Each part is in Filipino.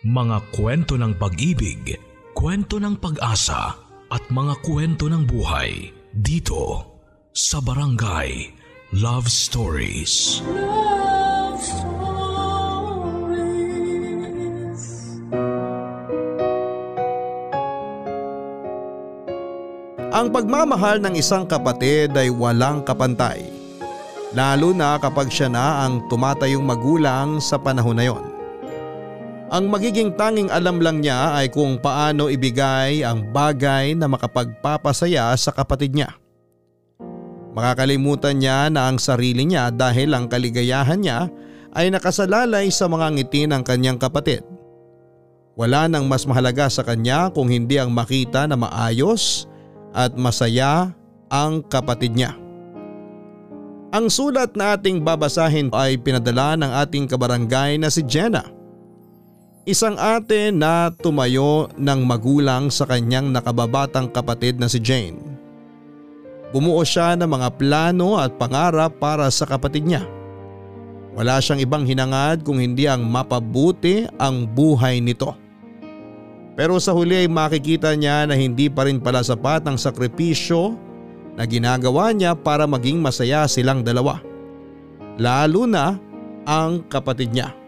Mga kwento ng pag-ibig, kwento ng pag-asa at mga kwento ng buhay dito sa Barangay Love Stories. Love Stories. Ang pagmamahal ng isang kapatid ay walang kapantay. Lalo na kapag siya na ang tumatayong magulang sa panahon na yon. Ang magiging tanging alam lang niya ay kung paano ibigay ang bagay na makapagpapasaya sa kapatid niya. Makakalimutan niya na ang sarili niya dahil ang kaligayahan niya ay nakasalalay sa mga ngiti ng kanyang kapatid. Wala nang mas mahalaga sa kanya kung hindi ang makita na maayos at masaya ang kapatid niya. Ang sulat na ating babasahin ay pinadala ng ating kabarangay na si Jenna. Isang ate na tumayo ng magulang sa kanyang nakababatang kapatid na si Jane. Bumuo siya ng mga plano at pangarap para sa kapatid niya. Wala siyang ibang hinangad kung hindi ang mapabuti ang buhay nito. Pero sa huli ay makikita niya na hindi pa rin pala sapat ang sakripisyo na ginagawa niya para maging masaya silang dalawa. Lalo na ang kapatid niya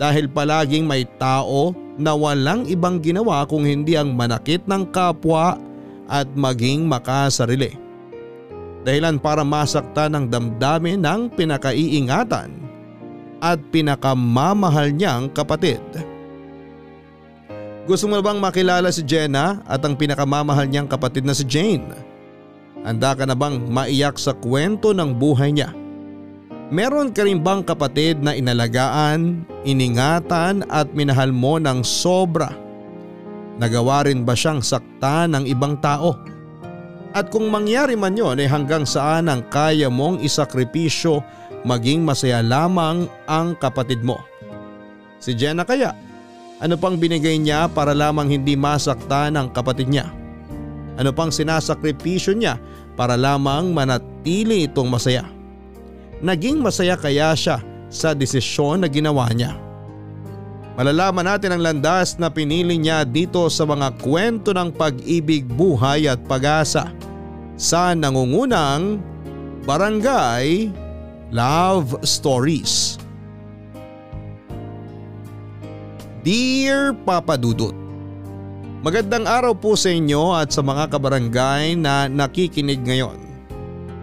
dahil palaging may tao na walang ibang ginawa kung hindi ang manakit ng kapwa at maging makasarili. Dahilan para masakta ng damdamin ng pinakaiingatan at pinakamamahal niyang kapatid. Gusto mo bang makilala si Jenna at ang pinakamamahal niyang kapatid na si Jane? Handa ka na bang maiyak sa kwento ng buhay niya? Meron ka rin bang kapatid na inalagaan, iningatan at minahal mo ng sobra? Nagawa rin ba siyang sakta ng ibang tao? At kung mangyari man yon ay hanggang saan ang kaya mong isakripisyo maging masaya lamang ang kapatid mo? Si Jenna kaya? Ano pang binigay niya para lamang hindi masakta ng kapatid niya? Ano pang sinasakripisyo niya para lamang manatili itong masaya? Naging masaya kaya siya sa desisyon na ginawa niya. Malalaman natin ang landas na pinili niya dito sa mga kwento ng pag-ibig, buhay at pag-asa sa nangungunang Barangay Love Stories. Dear Papa Dudut, Magandang araw po sa inyo at sa mga kabarangay na nakikinig ngayon.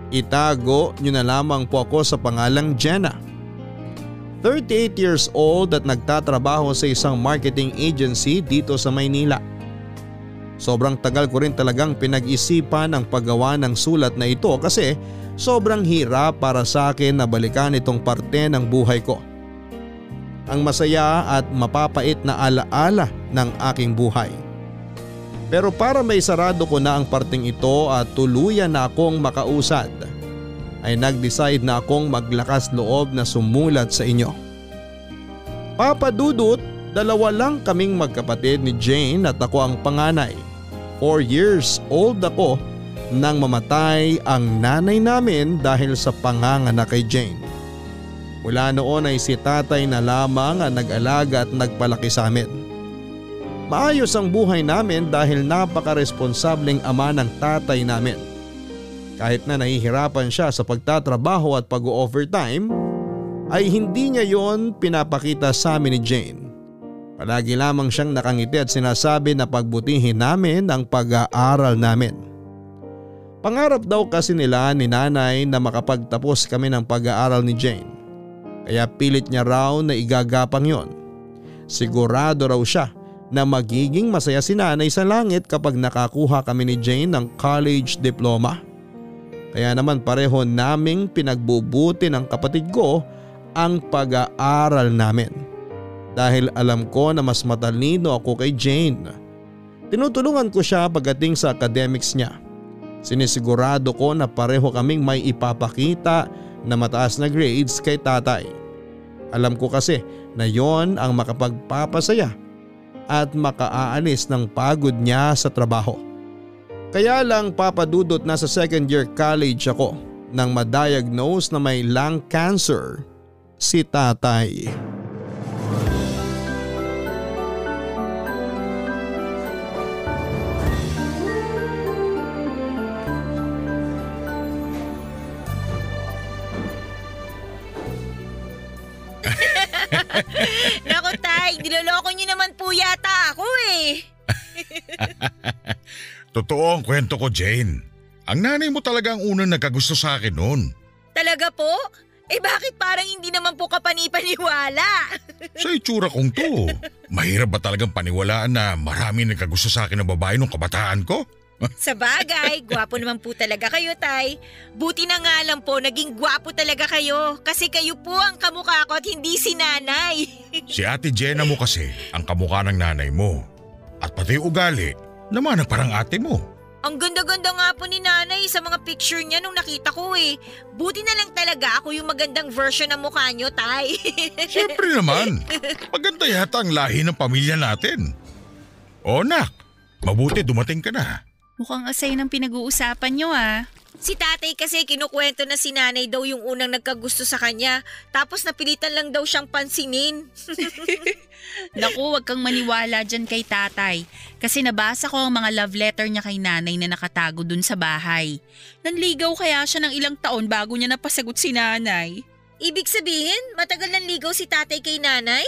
Itago nyo na lamang po ako sa pangalang Jenna. 38 years old at nagtatrabaho sa isang marketing agency dito sa Maynila. Sobrang tagal ko rin talagang pinag-isipan ang paggawa ng sulat na ito kasi sobrang hirap para sa akin na balikan itong parte ng buhay ko. Ang masaya at mapapait na alaala ng aking buhay. Pero para may sarado ko na ang parting ito at tuluyan na akong makausad, ay nag-decide na akong maglakas loob na sumulat sa inyo. Papa Dudut, dalawa lang kaming magkapatid ni Jane at ako ang panganay. 4 years old ako nang mamatay ang nanay namin dahil sa panganganak kay Jane. Mula noon ay si tatay na lamang ang nag-alaga at nagpalaki sa amin. Maayos ang buhay namin dahil napaka-responsableng ama ng tatay namin. Kahit na nahihirapan siya sa pagtatrabaho at pag-overtime, ay hindi niya yon pinapakita sa amin ni Jane. Palagi lamang siyang nakangiti at sinasabi na pagbutihin namin ang pag-aaral namin. Pangarap daw kasi nila ni nanay na makapagtapos kami ng pag-aaral ni Jane. Kaya pilit niya raw na igagapang yon. Sigurado raw siya na magiging masaya si nanay sa langit kapag nakakuha kami ni Jane ng college diploma. Kaya naman pareho naming pinagbubuti ng kapatid ko ang pag-aaral namin. Dahil alam ko na mas matalino ako kay Jane. Tinutulungan ko siya pagdating sa academics niya. Sinisigurado ko na pareho kaming may ipapakita na mataas na grades kay tatay. Alam ko kasi na yon ang makapagpapasaya at makaaalis ng pagod niya sa trabaho. Kaya lang papadudot na sa second year college ako nang madiagnose na may lung cancer si tatay. Niloloko niyo naman po yata ako eh. Totoo ang kwento ko, Jane. Ang nanay mo talaga ang unang nagkagusto sa akin noon. Talaga po? Eh bakit parang hindi naman po kapanipaniwala? Sa itsura kong to, mahirap ba talagang paniwalaan na marami nagkagusto sa akin ng babae nung kabataan ko? Sa bagay, gwapo naman po talaga kayo, Tay. Buti na nga lang po, naging gwapo talaga kayo. Kasi kayo po ang kamukha ko at hindi si nanay. Si ate Jenna mo kasi ang kamukha ng nanay mo. At pati ugali, naman ang parang ate mo. Ang ganda-ganda nga po ni nanay sa mga picture niya nung nakita ko eh. Buti na lang talaga ako yung magandang version ng mukha niyo, Tay. Siyempre naman, maganda yata ang lahi ng pamilya natin. O nak, mabuti dumating ka na. Mukhang asay ng pinag-uusapan nyo ah. Si tatay kasi kinukwento na si nanay daw yung unang nagkagusto sa kanya. Tapos napilitan lang daw siyang pansinin. Naku, wag kang maniwala dyan kay tatay. Kasi nabasa ko ang mga love letter niya kay nanay na nakatago dun sa bahay. Nanligaw kaya siya ng ilang taon bago niya napasagot si nanay. Ibig sabihin, matagal nang ligaw si tatay kay nanay?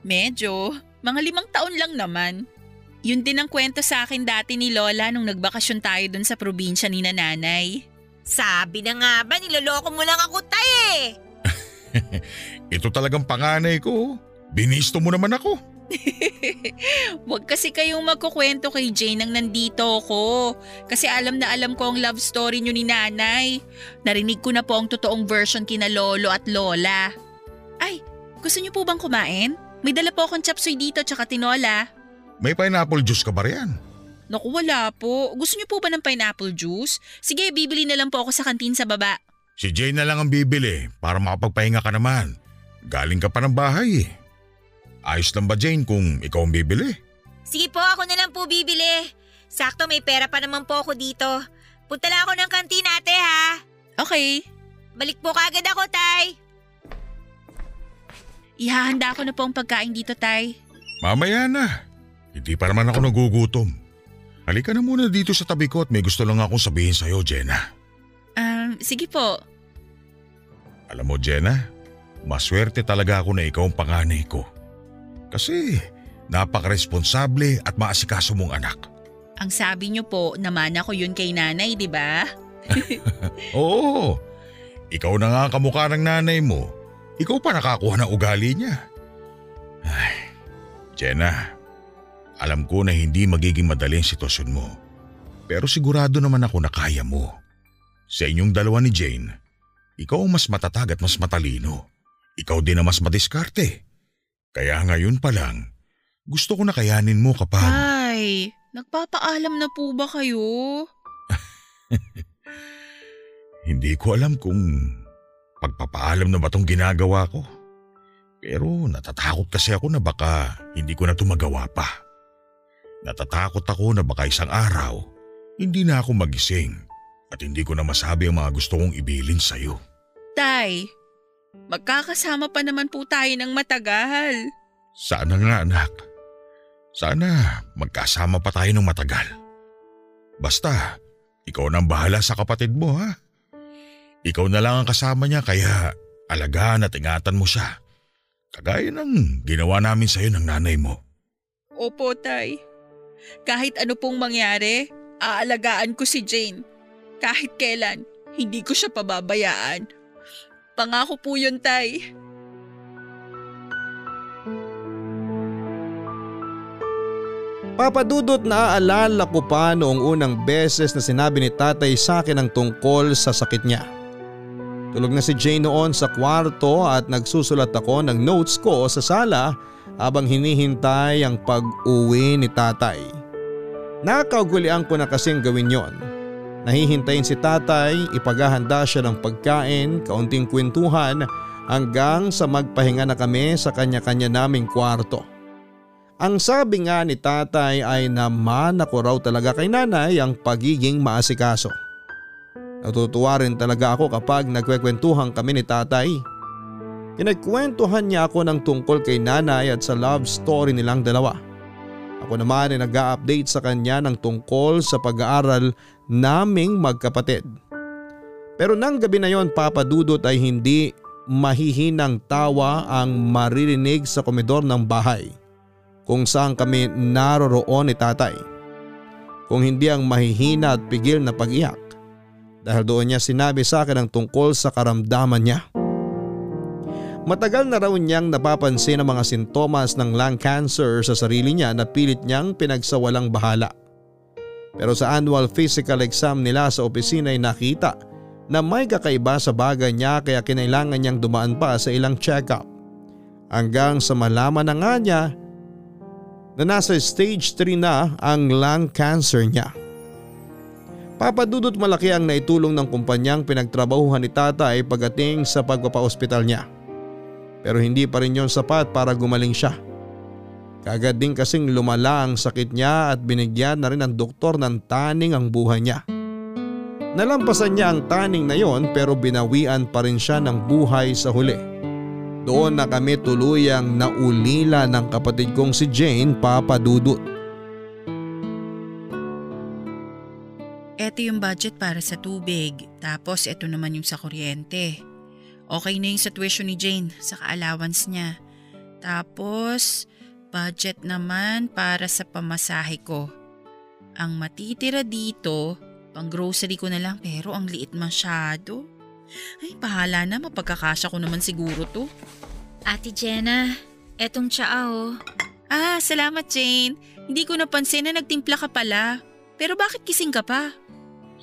Medyo. Mga limang taon lang naman. Yun din ang kwento sa akin dati ni Lola nung nagbakasyon tayo dun sa probinsya ni nanay. Sabi na nga ba, niloloko mo lang ako, tay eh. Ito talagang panganay ko. Binisto mo naman ako. Huwag kasi kayong magkukwento kay Jane nang nandito ako. Kasi alam na alam ko ang love story nyo ni nanay. Narinig ko na po ang totoong version kina lolo at lola. Ay, gusto niyo po bang kumain? May dala po akong chapsuy dito tsaka tinola. May pineapple juice ka ba riyan? Naku, wala po. Gusto niyo po ba ng pineapple juice? Sige, bibili na lang po ako sa kantin sa baba. Si Jane na lang ang bibili para makapagpahinga ka naman. Galing ka pa ng bahay eh. Ayos lang ba Jane kung ikaw ang bibili? Sige po, ako na lang po bibili. Sakto, may pera pa naman po ako dito. Punta lang ako ng kantin ate ha. Okay. Balik po kagad ako, tay. Ihahanda ko na po ang pagkain dito, Tay. Mamaya na. Hindi pa naman ako nagugutom. Halika na muna dito sa tabi ko at may gusto lang akong sabihin sa'yo, Jenna. Um, sige po. Alam mo, Jenna, maswerte talaga ako na ikaw ang panganay ko. Kasi napaka-responsable at maasikaso mong anak. Ang sabi niyo po, naman ako yun kay nanay, di ba? Oo, ikaw na nga kamukha ng nanay mo. Ikaw pa nakakuha ng ugali niya. Ay, Jenna, alam ko na hindi magiging madali ang sitwasyon mo. Pero sigurado naman ako na kaya mo. Sa inyong dalawa ni Jane, ikaw ang mas matatag at mas matalino. Ikaw din ang mas madiskarte. Kaya ngayon pa lang, gusto ko na kayanin mo kapag… Ay, nagpapaalam na po ba kayo? Hindi ko alam kung pagpapaalam na ba tong ginagawa ko. Pero natatakot kasi ako na baka hindi ko na ito magawa pa. Natatakot ako na baka isang araw, hindi na ako magising at hindi ko na masabi ang mga gusto kong ibilin sa'yo. Tay, magkakasama pa naman po tayo ng matagal. Sana nga anak. Sana magkasama pa tayo ng matagal. Basta, ikaw nang bahala sa kapatid mo ha. Ikaw na lang ang kasama niya kaya alagaan at ingatan mo siya. Kagaya ng ginawa namin sa'yo ng nanay mo. Opo, Tay. Kahit ano pong mangyari, aalagaan ko si Jane. Kahit kailan, hindi ko siya pababayaan. Pangako po yun, Tay. Papadudot na aalala ko pa noong unang beses na sinabi ni tatay sa akin ang tungkol sa sakit niya. Tulog na si Jane noon sa kwarto at nagsusulat ako ng notes ko sa sala habang hinihintay ang pag-uwi ni tatay. Nakaugulian ko na kasing gawin yon. Nahihintayin si tatay, ipaghahanda siya ng pagkain, kaunting kwentuhan hanggang sa magpahinga na kami sa kanya-kanya naming kwarto. Ang sabi nga ni tatay ay naman ako raw talaga kay nanay ang pagiging maasikaso. Natutuwa rin talaga ako kapag nagkwekwentuhan kami ni tatay. Kinagkwentuhan niya ako ng tungkol kay nanay at sa love story nilang dalawa. Ako naman ay nag-update sa kanya ng tungkol sa pag-aaral naming magkapatid. Pero nang gabi na yon papadudot ay hindi mahihinang tawa ang maririnig sa komedor ng bahay. kung saan kami naroroon ni tatay. Kung hindi ang mahihina at pigil na pag-iyak dahil doon niya sinabi sa akin ang tungkol sa karamdaman niya. Matagal na raw niyang napapansin ang mga sintomas ng lung cancer sa sarili niya na pilit niyang pinagsawalang bahala. Pero sa annual physical exam nila sa opisina ay nakita na may kakaiba sa bagay niya kaya kinailangan niyang dumaan pa sa ilang check-up. Hanggang sa malaman na nga niya na nasa stage 3 na ang lung cancer niya. Papadudot malaki ang naitulong ng kumpanyang pinagtrabahuhan ni tatay pagdating sa pagpapaospital niya. Pero hindi pa rin yon sapat para gumaling siya. Kagad din kasing lumala ang sakit niya at binigyan na rin ng doktor ng taning ang buhay niya. Nalampasan niya ang taning na yon pero binawian pa rin siya ng buhay sa huli. Doon na kami tuluyang naulila ng kapatid kong si Jane papadudot. Ito yung budget para sa tubig, tapos ito naman yung sa kuryente. Okay na yung sa tuition ni Jane, sa allowance niya. Tapos, Budget naman para sa pamasahe ko. Ang matitira dito, pang grocery ko na lang pero ang liit masyado. Ay, bahala na, mapagkakasya ko naman siguro to. Ate Jenna, etong tsaa oh. Ah, salamat Jane. Hindi ko napansin na nagtimpla ka pala. Pero bakit kising ka pa?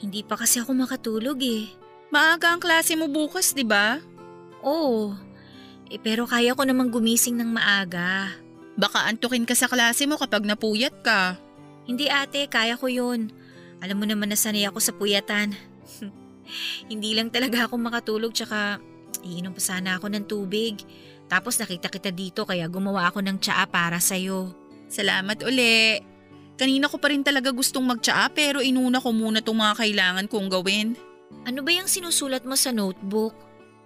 Hindi pa kasi ako makatulog eh. Maaga ang klase mo bukas, di ba? Oo. Eh, pero kaya ko namang gumising ng maaga. Baka antukin ka sa klase mo kapag napuyat ka. Hindi ate, kaya ko yun. Alam mo naman na sanay ako sa puyatan. Hindi lang talaga ako makatulog tsaka iinom pa sana ako ng tubig. Tapos nakita kita dito kaya gumawa ako ng tsaa para sa'yo. Salamat uli. Kanina ko pa rin talaga gustong magtsaa pero inuna ko muna itong mga kailangan kong gawin. Ano ba yung sinusulat mo sa notebook?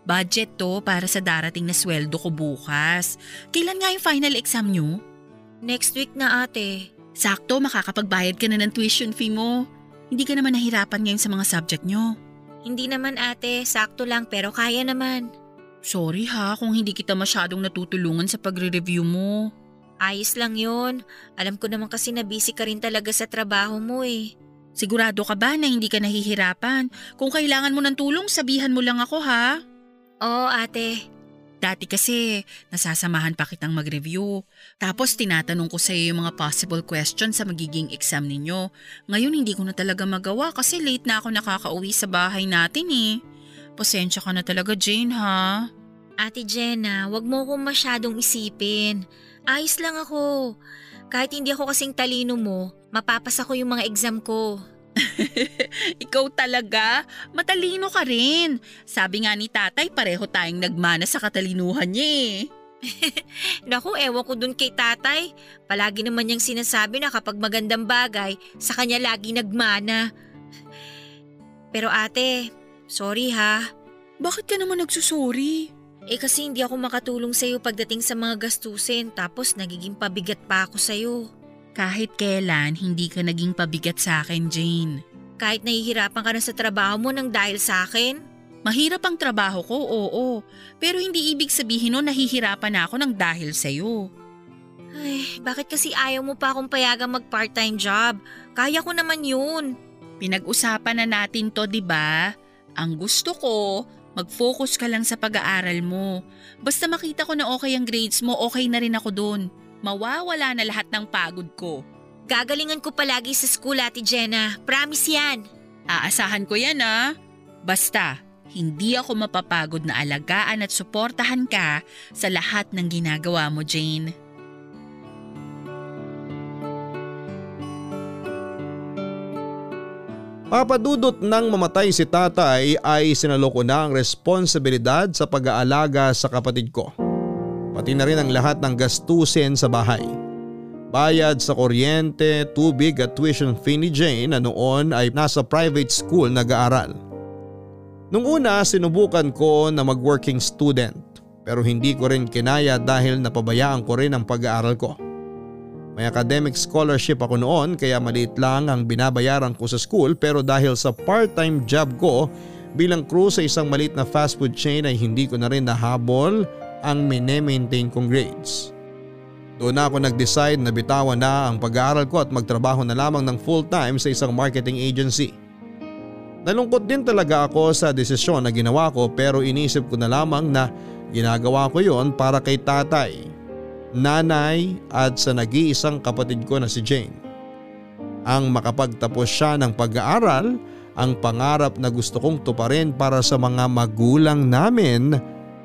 Budget to para sa darating na sweldo ko bukas. Kailan nga yung final exam nyo? Next week na ate. Sakto, makakapagbayad ka na ng tuition fee mo. Hindi ka naman nahirapan ngayon sa mga subject nyo. Hindi naman ate, sakto lang pero kaya naman. Sorry ha kung hindi kita masyadong natutulungan sa pagre-review mo. Ayos lang yon. Alam ko naman kasi na busy ka rin talaga sa trabaho mo eh. Sigurado ka ba na hindi ka nahihirapan? Kung kailangan mo ng tulong, sabihan mo lang ako ha. Oo ate. Dati kasi nasasamahan pa kitang mag-review. Tapos tinatanong ko sa iyo yung mga possible questions sa magiging exam ninyo. Ngayon hindi ko na talaga magawa kasi late na ako nakakauwi sa bahay natin eh. Pasensya ka na talaga Jane ha. Ate Jenna, wag mo akong masyadong isipin. Ayos lang ako. Kahit hindi ako kasing talino mo, mapapasa ko yung mga exam ko. Ikaw talaga, matalino ka rin. Sabi nga ni tatay, pareho tayong nagmana sa katalinuhan niya eh. Naku, ewan ko dun kay tatay. Palagi naman niyang sinasabi na kapag magandang bagay, sa kanya lagi nagmana. Pero ate, sorry ha. Bakit ka naman nagsusori? Eh kasi hindi ako makatulong sa'yo pagdating sa mga gastusin tapos nagiging pabigat pa ako sa'yo. Kahit kailan, hindi ka naging pabigat sa akin, Jane. Kahit nahihirapan ka na sa trabaho mo nang dahil sa akin? Mahirap ang trabaho ko, oo. Pero hindi ibig sabihin nun nahihirapan na ako ng dahil sa'yo. Ay, bakit kasi ayaw mo pa akong payagang mag part-time job? Kaya ko naman yun. Pinag-usapan na natin to, di ba? Ang gusto ko, mag-focus ka lang sa pag-aaral mo. Basta makita ko na okay ang grades mo, okay na rin ako doon mawawala na lahat ng pagod ko. Gagalingan ko palagi sa school, Ate Jenna. Promise yan. Aasahan ko yan, ah. Basta, hindi ako mapapagod na alagaan at suportahan ka sa lahat ng ginagawa mo, Jane. Papadudot nang mamatay si tatay ay sinaloko na ang responsibilidad sa pag-aalaga sa kapatid ko pati na rin ang lahat ng gastusin sa bahay. Bayad sa kuryente, tubig at tuition fee ni Jane na noon ay nasa private school nag-aaral. Nung una sinubukan ko na mag-working student pero hindi ko rin kinaya dahil napabayaan ko rin ang pag-aaral ko. May academic scholarship ako noon kaya maliit lang ang binabayaran ko sa school pero dahil sa part-time job ko bilang crew sa isang maliit na fast food chain ay hindi ko na rin nahabol ang mine-maintain kong grades. Doon ako nag-decide na bitawan na ang pag-aaral ko at magtrabaho na lamang ng full-time sa isang marketing agency. Nalungkot din talaga ako sa desisyon na ginawa ko pero inisip ko na lamang na ginagawa ko yon para kay tatay, nanay at sa nag-iisang kapatid ko na si Jane. Ang makapagtapos siya ng pag-aaral ang pangarap na gusto kong tuparin para sa mga magulang namin,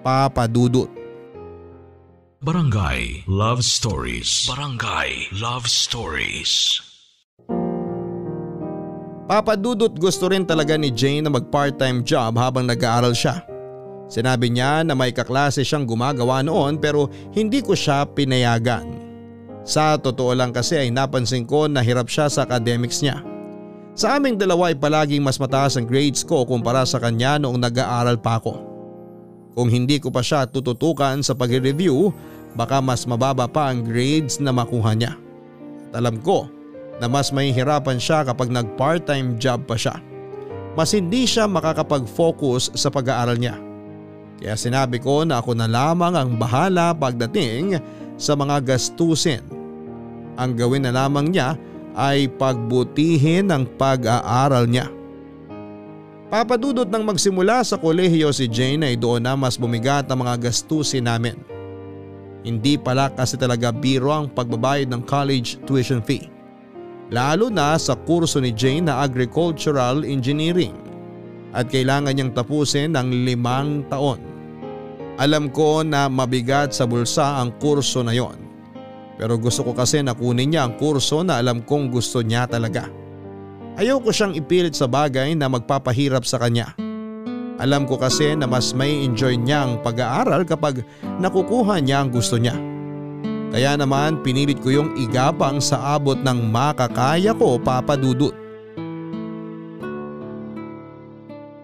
Papa Dudut. Barangay Love Stories. Barangay Love Stories. Papadudot gusto rin talaga ni Jane na mag part-time job habang nag-aaral siya. Sinabi niya na may kaklase siyang gumagawa noon pero hindi ko siya pinayagan. Sa totoo lang kasi ay napansin ko na hirap siya sa academics niya. Sa aming dalawa ay palaging mas mataas ang grades ko kumpara sa kanya noong nag-aaral pa ako. Kung hindi ko pa siya tututukan sa pag-review baka mas mababa pa ang grades na makuha niya. At alam ko na mas mahihirapan siya kapag nag part-time job pa siya. Mas hindi siya makakapag-focus sa pag-aaral niya. Kaya sinabi ko na ako na lamang ang bahala pagdating sa mga gastusin. Ang gawin na lamang niya ay pagbutihin ang pag-aaral niya. Papadudot nang magsimula sa kolehiyo si Jane ay doon na mas bumigat ang mga gastusin namin. Hindi pala kasi talaga biro ang pagbabayad ng college tuition fee lalo na sa kurso ni Jane na Agricultural Engineering at kailangan niyang tapusin ng limang taon. Alam ko na mabigat sa bulsa ang kurso na yon. Pero gusto ko kasi na kunin niya ang kurso na alam kong gusto niya talaga. Ayaw ko siyang ipilit sa bagay na magpapahirap sa kanya. Alam ko kasi na mas may enjoy niya ang pag-aaral kapag nakukuha niya ang gusto niya. Kaya naman pinilit ko yung igapang sa abot ng makakaya ko papadudot.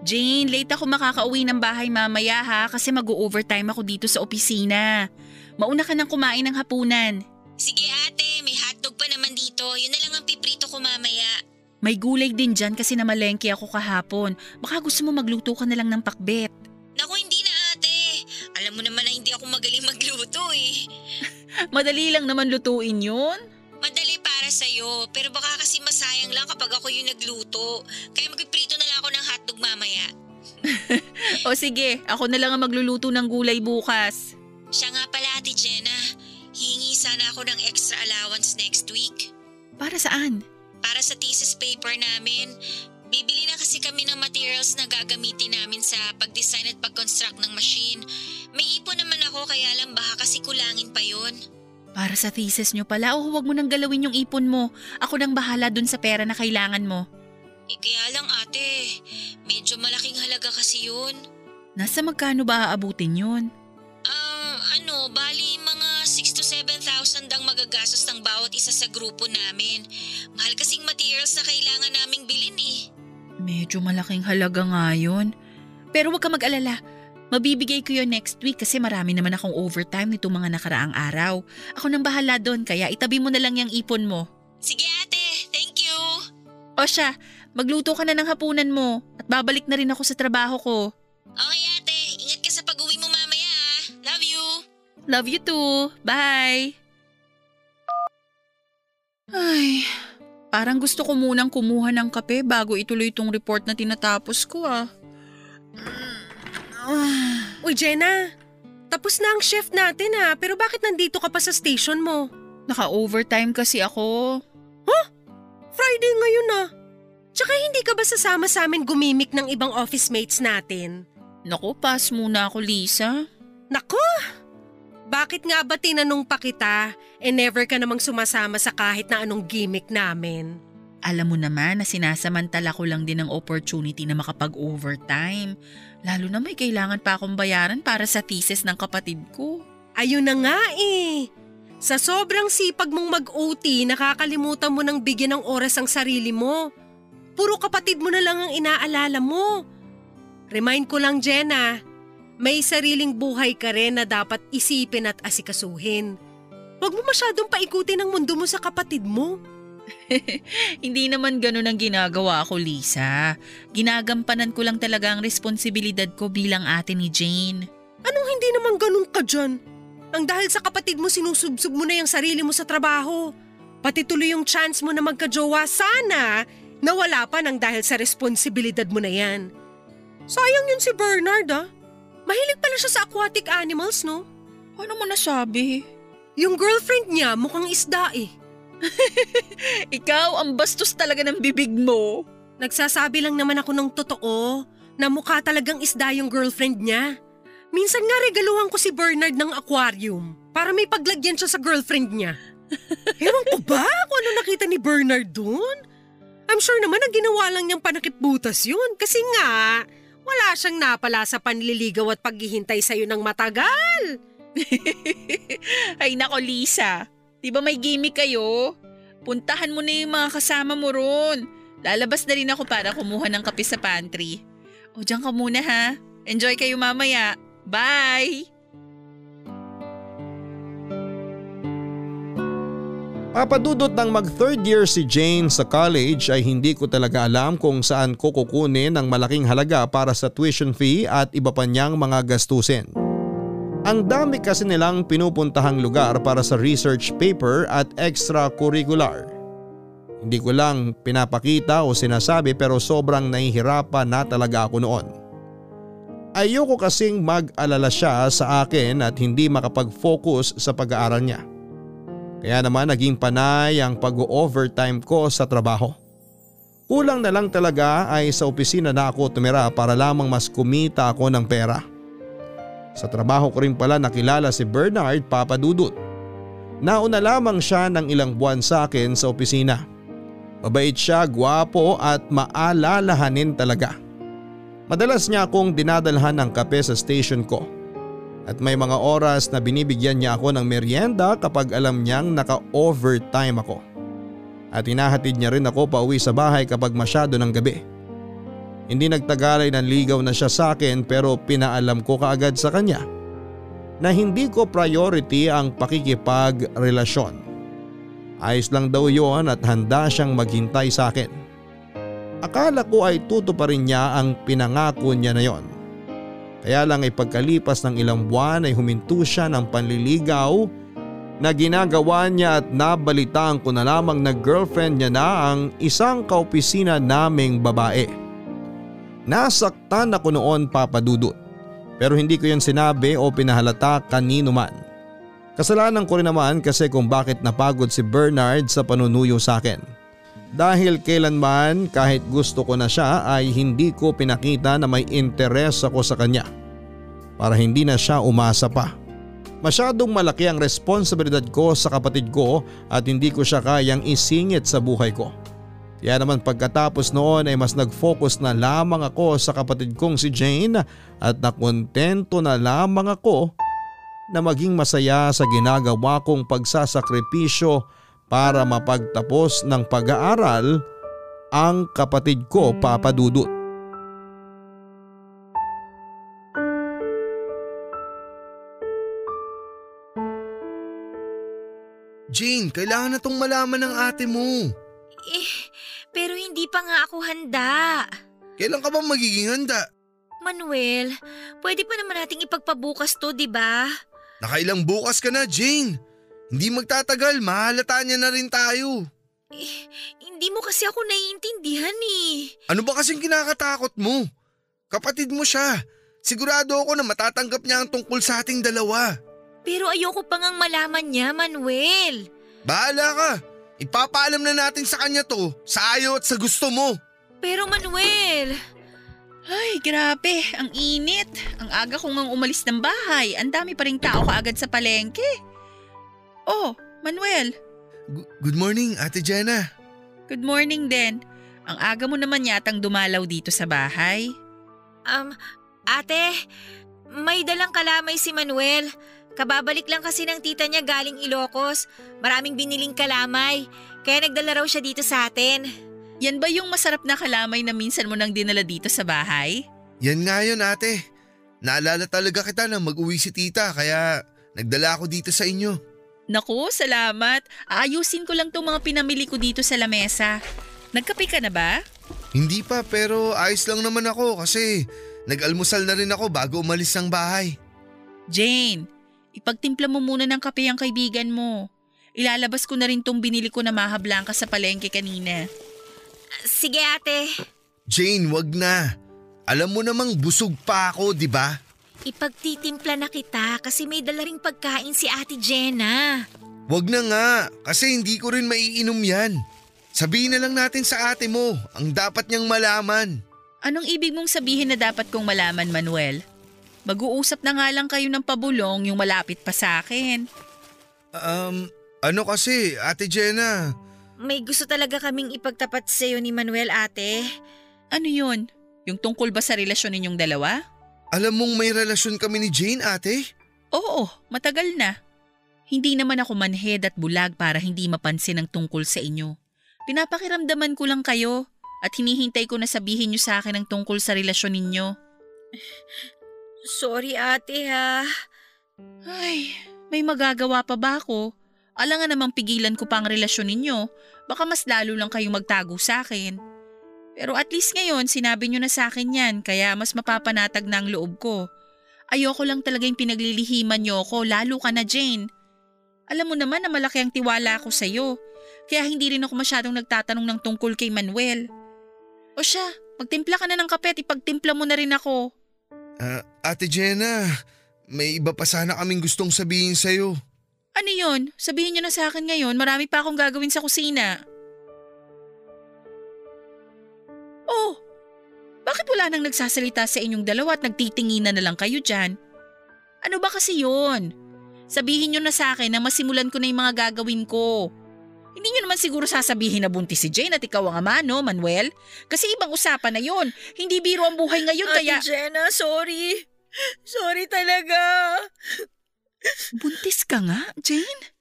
Jane, late ako makakauwi ng bahay mamaya ha kasi mag-overtime ako dito sa opisina. Mauna ka nang kumain ng hapunan. Sige ate, may hotdog pa naman dito. Yun na lang ang piprito ko mamaya. May gulay din dyan kasi namalengke ako kahapon. Baka gusto mo magluto ka na lang ng pakbet. Naku, hindi na ate. Alam mo naman na hindi ako magaling magluto eh. Madali lang naman lutuin yun. Madali para sa'yo, pero baka kasi masayang lang kapag ako yung nagluto. Kaya magpiprito mamaya. o sige, ako na lang ang magluluto ng gulay bukas. Siya nga pala ate Jenna, hihingi sana ako ng extra allowance next week. Para saan? Para sa thesis paper namin. Bibili na kasi kami ng materials na gagamitin namin sa pag-design at pag-construct ng machine. May ipon naman ako kaya lang baka kasi kulangin pa yon. Para sa thesis nyo pala o huwag mo nang galawin yung ipon mo. Ako nang bahala dun sa pera na kailangan mo. Eh kaya lang ate, medyo malaking halaga kasi yun. Nasa magkano ba aabutin yun? Um, ano, bali mga 6 to 7,000 ang magagastos ng bawat isa sa grupo namin. Mahal kasing materials na kailangan naming bilhin eh. Medyo malaking halaga nga yun. Pero huwag ka mag-alala. Mabibigay ko yon next week kasi marami naman akong overtime nitong mga nakaraang araw. Ako nang bahala doon kaya itabi mo na lang yung ipon mo. Sige ate, thank you. O siya, magluto ka na ng hapunan mo at babalik na rin ako sa trabaho ko. Okay ate, ingat ka sa pag-uwi mo mamaya ah. Love you. Love you too. Bye. Ay, Parang gusto ko munang kumuha ng kape bago ituloy itong report na tinatapos ko ah. Uy Jenna, tapos na ang shift natin ha, pero bakit nandito ka pa sa station mo? Naka-overtime kasi ako. Huh? Friday ngayon ah. Tsaka hindi ka ba sasama sa amin gumimik ng ibang office mates natin? Naku, pass muna ako Lisa. Nako! Bakit nga ba tinanong pa kita e never ka namang sumasama sa kahit na anong gimmick namin? Alam mo naman na sinasamantala ko lang din ang opportunity na makapag-overtime. Lalo na may kailangan pa akong bayaran para sa thesis ng kapatid ko. Ayun na nga eh. Sa sobrang sipag mong mag-OT, nakakalimutan mo ng bigyan ng oras ang sarili mo. Puro kapatid mo na lang ang inaalala mo. Remind ko lang, Jenna, may sariling buhay ka rin na dapat isipin at asikasuhin. Huwag mo masyadong paikutin ang mundo mo sa kapatid mo. Hindi naman ganun ang ginagawa ko, Lisa. Ginagampanan ko lang talaga ang responsibilidad ko bilang ate ni Jane. Anong hindi naman ganun ka dyan? Ang dahil sa kapatid mo sinusubsub mo na yung sarili mo sa trabaho. Pati tuloy yung chance mo na magkajowa sana nawala pa ng dahil sa responsibilidad mo na yan. Sayang yun si Bernard ah. Mahilig pala siya sa aquatic animals no? Ano mo nasabi? Yung girlfriend niya mukhang isda eh. Ikaw ang bastos talaga ng bibig mo. Nagsasabi lang naman ako ng totoo na mukha talagang isda yung girlfriend niya. Minsan nga regaluhan ko si Bernard ng aquarium para may paglagyan siya sa girlfriend niya. Ewan ko ba kung ano nakita ni Bernard dun? I'm sure naman na ginawa lang niyang panakipbutas yun kasi nga wala siyang napala sa panliligaw at paghihintay sa'yo ng matagal. Ay nako Lisa, di ba may gimmick kayo? Puntahan mo na yung mga kasama mo ron. Lalabas na rin ako para kumuha ng kape sa pantry. O dyan ka muna ha. Enjoy kayo mamaya. Bye! Papadudot ng mag third year si Jane sa college ay hindi ko talaga alam kung saan ko kukunin ang malaking halaga para sa tuition fee at iba pa niyang mga gastusin. Ang dami kasi nilang pinupuntahang lugar para sa research paper at extracurricular. Hindi ko lang pinapakita o sinasabi pero sobrang nahihirapan na talaga ako noon. Ayoko kasing mag-alala siya sa akin at hindi makapag-focus sa pag-aaral niya. Kaya naman naging panay ang pag-overtime ko sa trabaho. Kulang na lang talaga ay sa opisina na ako tumira para lamang mas kumita ako ng pera. Sa trabaho ko rin pala nakilala si Bernard Papadudut. Nauna lamang siya ng ilang buwan sa akin sa opisina. Mabait siya, gwapo at maalalahanin talaga. Madalas niya akong dinadalhan ng kape sa station ko at may mga oras na binibigyan niya ako ng merienda kapag alam niyang naka-overtime ako. At hinahatid niya rin ako pauwi sa bahay kapag masyado ng gabi. Hindi nagtagal ay nanligaw na siya sa akin pero pinaalam ko kaagad sa kanya na hindi ko priority ang pakikipagrelasyon. Ayos lang daw yon at handa siyang maghintay sa akin. Akala ko ay tuto pa rin niya ang pinangako niya na yon. Kaya lang ay pagkalipas ng ilang buwan ay huminto siya ng panliligaw na ginagawa niya at nabalitaan ko na lamang na girlfriend niya na ang isang kaopisina naming babae. Nasaktan ako noon papadudot pero hindi ko yan sinabi o pinahalata kanino man. Kasalanan ko rin naman kasi kung bakit napagod si Bernard sa panunuyo sa akin. Dahil kailanman kahit gusto ko na siya ay hindi ko pinakita na may interes ako sa kanya. Para hindi na siya umasa pa. Masyadong malaki ang responsibilidad ko sa kapatid ko at hindi ko siya kayang isingit sa buhay ko. Kaya naman pagkatapos noon ay mas nag-focus na lamang ako sa kapatid kong si Jane at nakontento na lamang ako na maging masaya sa ginagawa kong pagsasakripisyo para mapagtapos ng pag-aaral ang kapatid ko papadudot. Jane, kailangan na tong malaman ng ate mo. Eh, pero hindi pa nga ako handa. Kailan ka ba magiging handa? Manuel, pwede pa naman nating ipagpabukas to, di ba? Nakailang bukas ka na, Jane. Hindi magtatagal, mahalata niya na rin tayo. Eh, hindi mo kasi ako naiintindihan eh. Ano ba kasing kinakatakot mo? Kapatid mo siya. Sigurado ako na matatanggap niya ang tungkol sa ating dalawa. Pero ayoko pa ngang malaman niya, Manuel. Bahala ka. Ipapaalam na natin sa kanya to, sa ayaw at sa gusto mo. Pero Manuel… Ay, grabe. Ang init. Ang aga kong ngang umalis ng bahay. Ang dami pa rin tao kaagad sa palengke. Oh, Manuel. G- good morning, Ate Jenna. Good morning din. Ang aga mo naman yatang dumalaw dito sa bahay. Um, ate, may dalang kalamay si Manuel. Kababalik lang kasi ng tita niya galing Ilocos. Maraming biniling kalamay. Kaya nagdala raw siya dito sa atin. Yan ba yung masarap na kalamay na minsan mo nang dinala dito sa bahay? Yan nga yun, ate. Naalala talaga kita na mag-uwi si tita kaya nagdala ako dito sa inyo. Naku, salamat. Aayusin ko lang tong mga pinamili ko dito sa lamesa. Nagkape ka na ba? Hindi pa pero ayos lang naman ako kasi nag-almusal na rin ako bago umalis ng bahay. Jane, ipagtimpla mo muna ng kape ang kaibigan mo. Ilalabas ko na rin tong binili ko na maha blanca sa palengke kanina. Sige ate. Jane, wag na. Alam mo namang busog pa ako, di ba? Ipagtitimpla na kita kasi may dala ring pagkain si ate Jenna. Wag na nga, kasi hindi ko rin maiinom yan. Sabihin na lang natin sa ate mo, ang dapat niyang malaman. Anong ibig mong sabihin na dapat kong malaman, Manuel? Mag-uusap na nga lang kayo ng pabulong yung malapit pa sa akin. Um, ano kasi, ate Jenna? May gusto talaga kaming ipagtapat sa iyo ni Manuel ate. Ano yun? Yung tungkol ba sa relasyon ninyong dalawa? Alam mong may relasyon kami ni Jane, ate? Oo, matagal na. Hindi naman ako manhead at bulag para hindi mapansin ang tungkol sa inyo. Pinapakiramdaman ko lang kayo at hinihintay ko na sabihin niyo sa akin ang tungkol sa relasyon ninyo. Sorry ate ha. Ay, may magagawa pa ba ako? Alangan namang pigilan ko pa ang relasyon ninyo. Baka mas lalo lang kayong magtago sa akin. Pero at least ngayon sinabi niyo na sa akin yan kaya mas mapapanatag na ang loob ko. Ayoko lang talaga yung pinaglilihiman niyo ako lalo ka na Jane. Alam mo naman na malaki ang tiwala ko sa iyo. Kaya hindi rin ako masyadong nagtatanong ng tungkol kay Manuel. O siya, magtimpla ka na ng kape at ipagtimpla mo na rin ako. Ah, ate Jenna, may iba pa sana kaming gustong sabihin sa'yo. Ano yon? Sabihin niyo na sa akin ngayon, marami pa akong gagawin sa kusina. Oh, bakit wala nang nagsasalita sa inyong dalawa at nagtitinginan na lang kayo dyan? Ano ba kasi yon? Sabihin niyo na sa akin na masimulan ko na yung mga gagawin ko. Hindi niyo naman siguro sasabihin na buntis si Jane at ikaw ang ama, no, Manuel? Kasi ibang usapan na yon. Hindi biro ang buhay ngayon Ate kaya... Jenna, sorry. Sorry talaga. Buntis ka nga, Jane?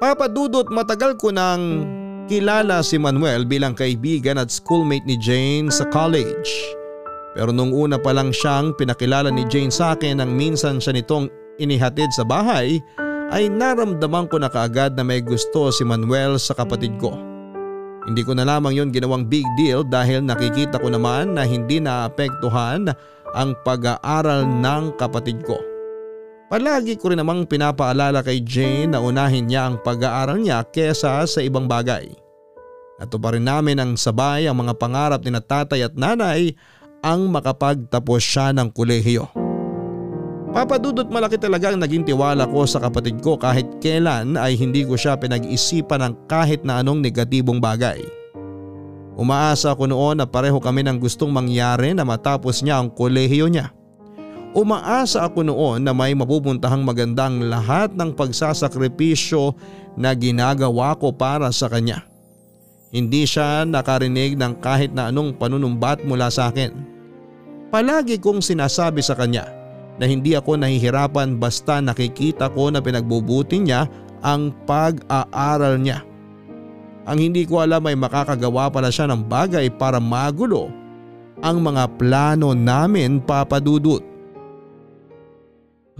Papadudot matagal ko nang kilala si Manuel bilang kaibigan at schoolmate ni Jane sa college. Pero nung una pa lang siyang pinakilala ni Jane sa akin nang minsan siya nitong inihatid sa bahay ay naramdaman ko na kaagad na may gusto si Manuel sa kapatid ko. Hindi ko na lamang yon ginawang big deal dahil nakikita ko naman na hindi naapektuhan ang pag-aaral ng kapatid ko. Palagi ko rin namang pinapaalala kay Jane na unahin niya ang pag-aaral niya kesa sa ibang bagay. Natuparin namin ang sabay ang mga pangarap ni tatay at nanay ang makapagtapos siya ng kolehiyo. Papadudot malaki talaga ang naging tiwala ko sa kapatid ko kahit kailan ay hindi ko siya pinag-isipan ng kahit na anong negatibong bagay. Umaasa ako noon na pareho kami ng gustong mangyari na matapos niya ang kolehiyo niya. Umaasa ako noon na may mapupuntahang magandang lahat ng pagsasakripisyo na ginagawa ko para sa kanya. Hindi siya nakarinig ng kahit na anong panunumbat mula sa akin. Palagi kong sinasabi sa kanya na hindi ako nahihirapan basta nakikita ko na pinagbubuti niya ang pag-aaral niya. Ang hindi ko alam ay makakagawa pala siya ng bagay para magulo ang mga plano namin papadudot.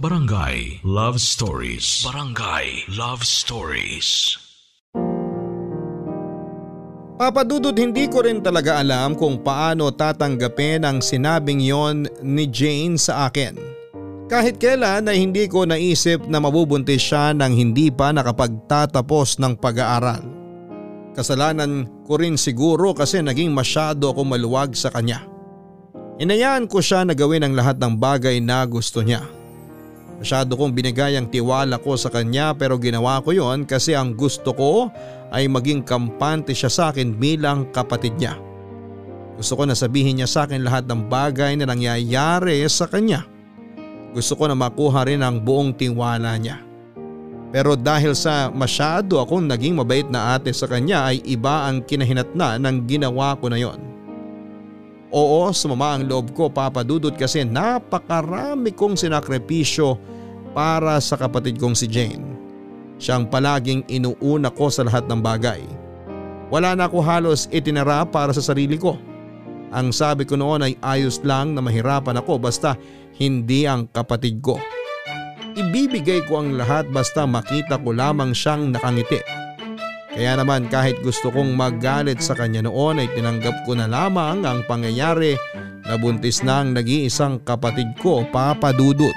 Barangay Love Stories. Barangay Love Stories. Papadudod hindi ko rin talaga alam kung paano tatanggapin ang sinabing yon ni Jane sa akin. Kahit kailan ay hindi ko naisip na mabubuntis siya nang hindi pa nakapagtatapos ng pag-aaral. Kasalanan ko rin siguro kasi naging masyado ako maluwag sa kanya. Inayaan ko siya na gawin ang lahat ng bagay na gusto niya. Masyado kong binigay ang tiwala ko sa kanya pero ginawa ko yon kasi ang gusto ko ay maging kampante siya sa akin bilang kapatid niya. Gusto ko na sabihin niya sa akin lahat ng bagay na nangyayari sa kanya. Gusto ko na makuha rin ang buong tiwala niya. Pero dahil sa masyado akong naging mabait na ate sa kanya ay iba ang kinahinatna ng ginawa ko na yon. Oo, sumama ang loob ko papadudot kasi napakarami kong sinakripisyo para sa kapatid kong si Jane. Siyang palaging inuuna ko sa lahat ng bagay. Wala na ako halos itinara para sa sarili ko. Ang sabi ko noon ay ayos lang na mahirapan ako basta hindi ang kapatid ko. Ibibigay ko ang lahat basta makita ko lamang siyang nakangiti. Kaya naman kahit gusto kong magalit sa kanya noon ay tinanggap ko na lamang ang pangyayari na buntis na ang nag-iisang kapatid ko, Papa Dudut.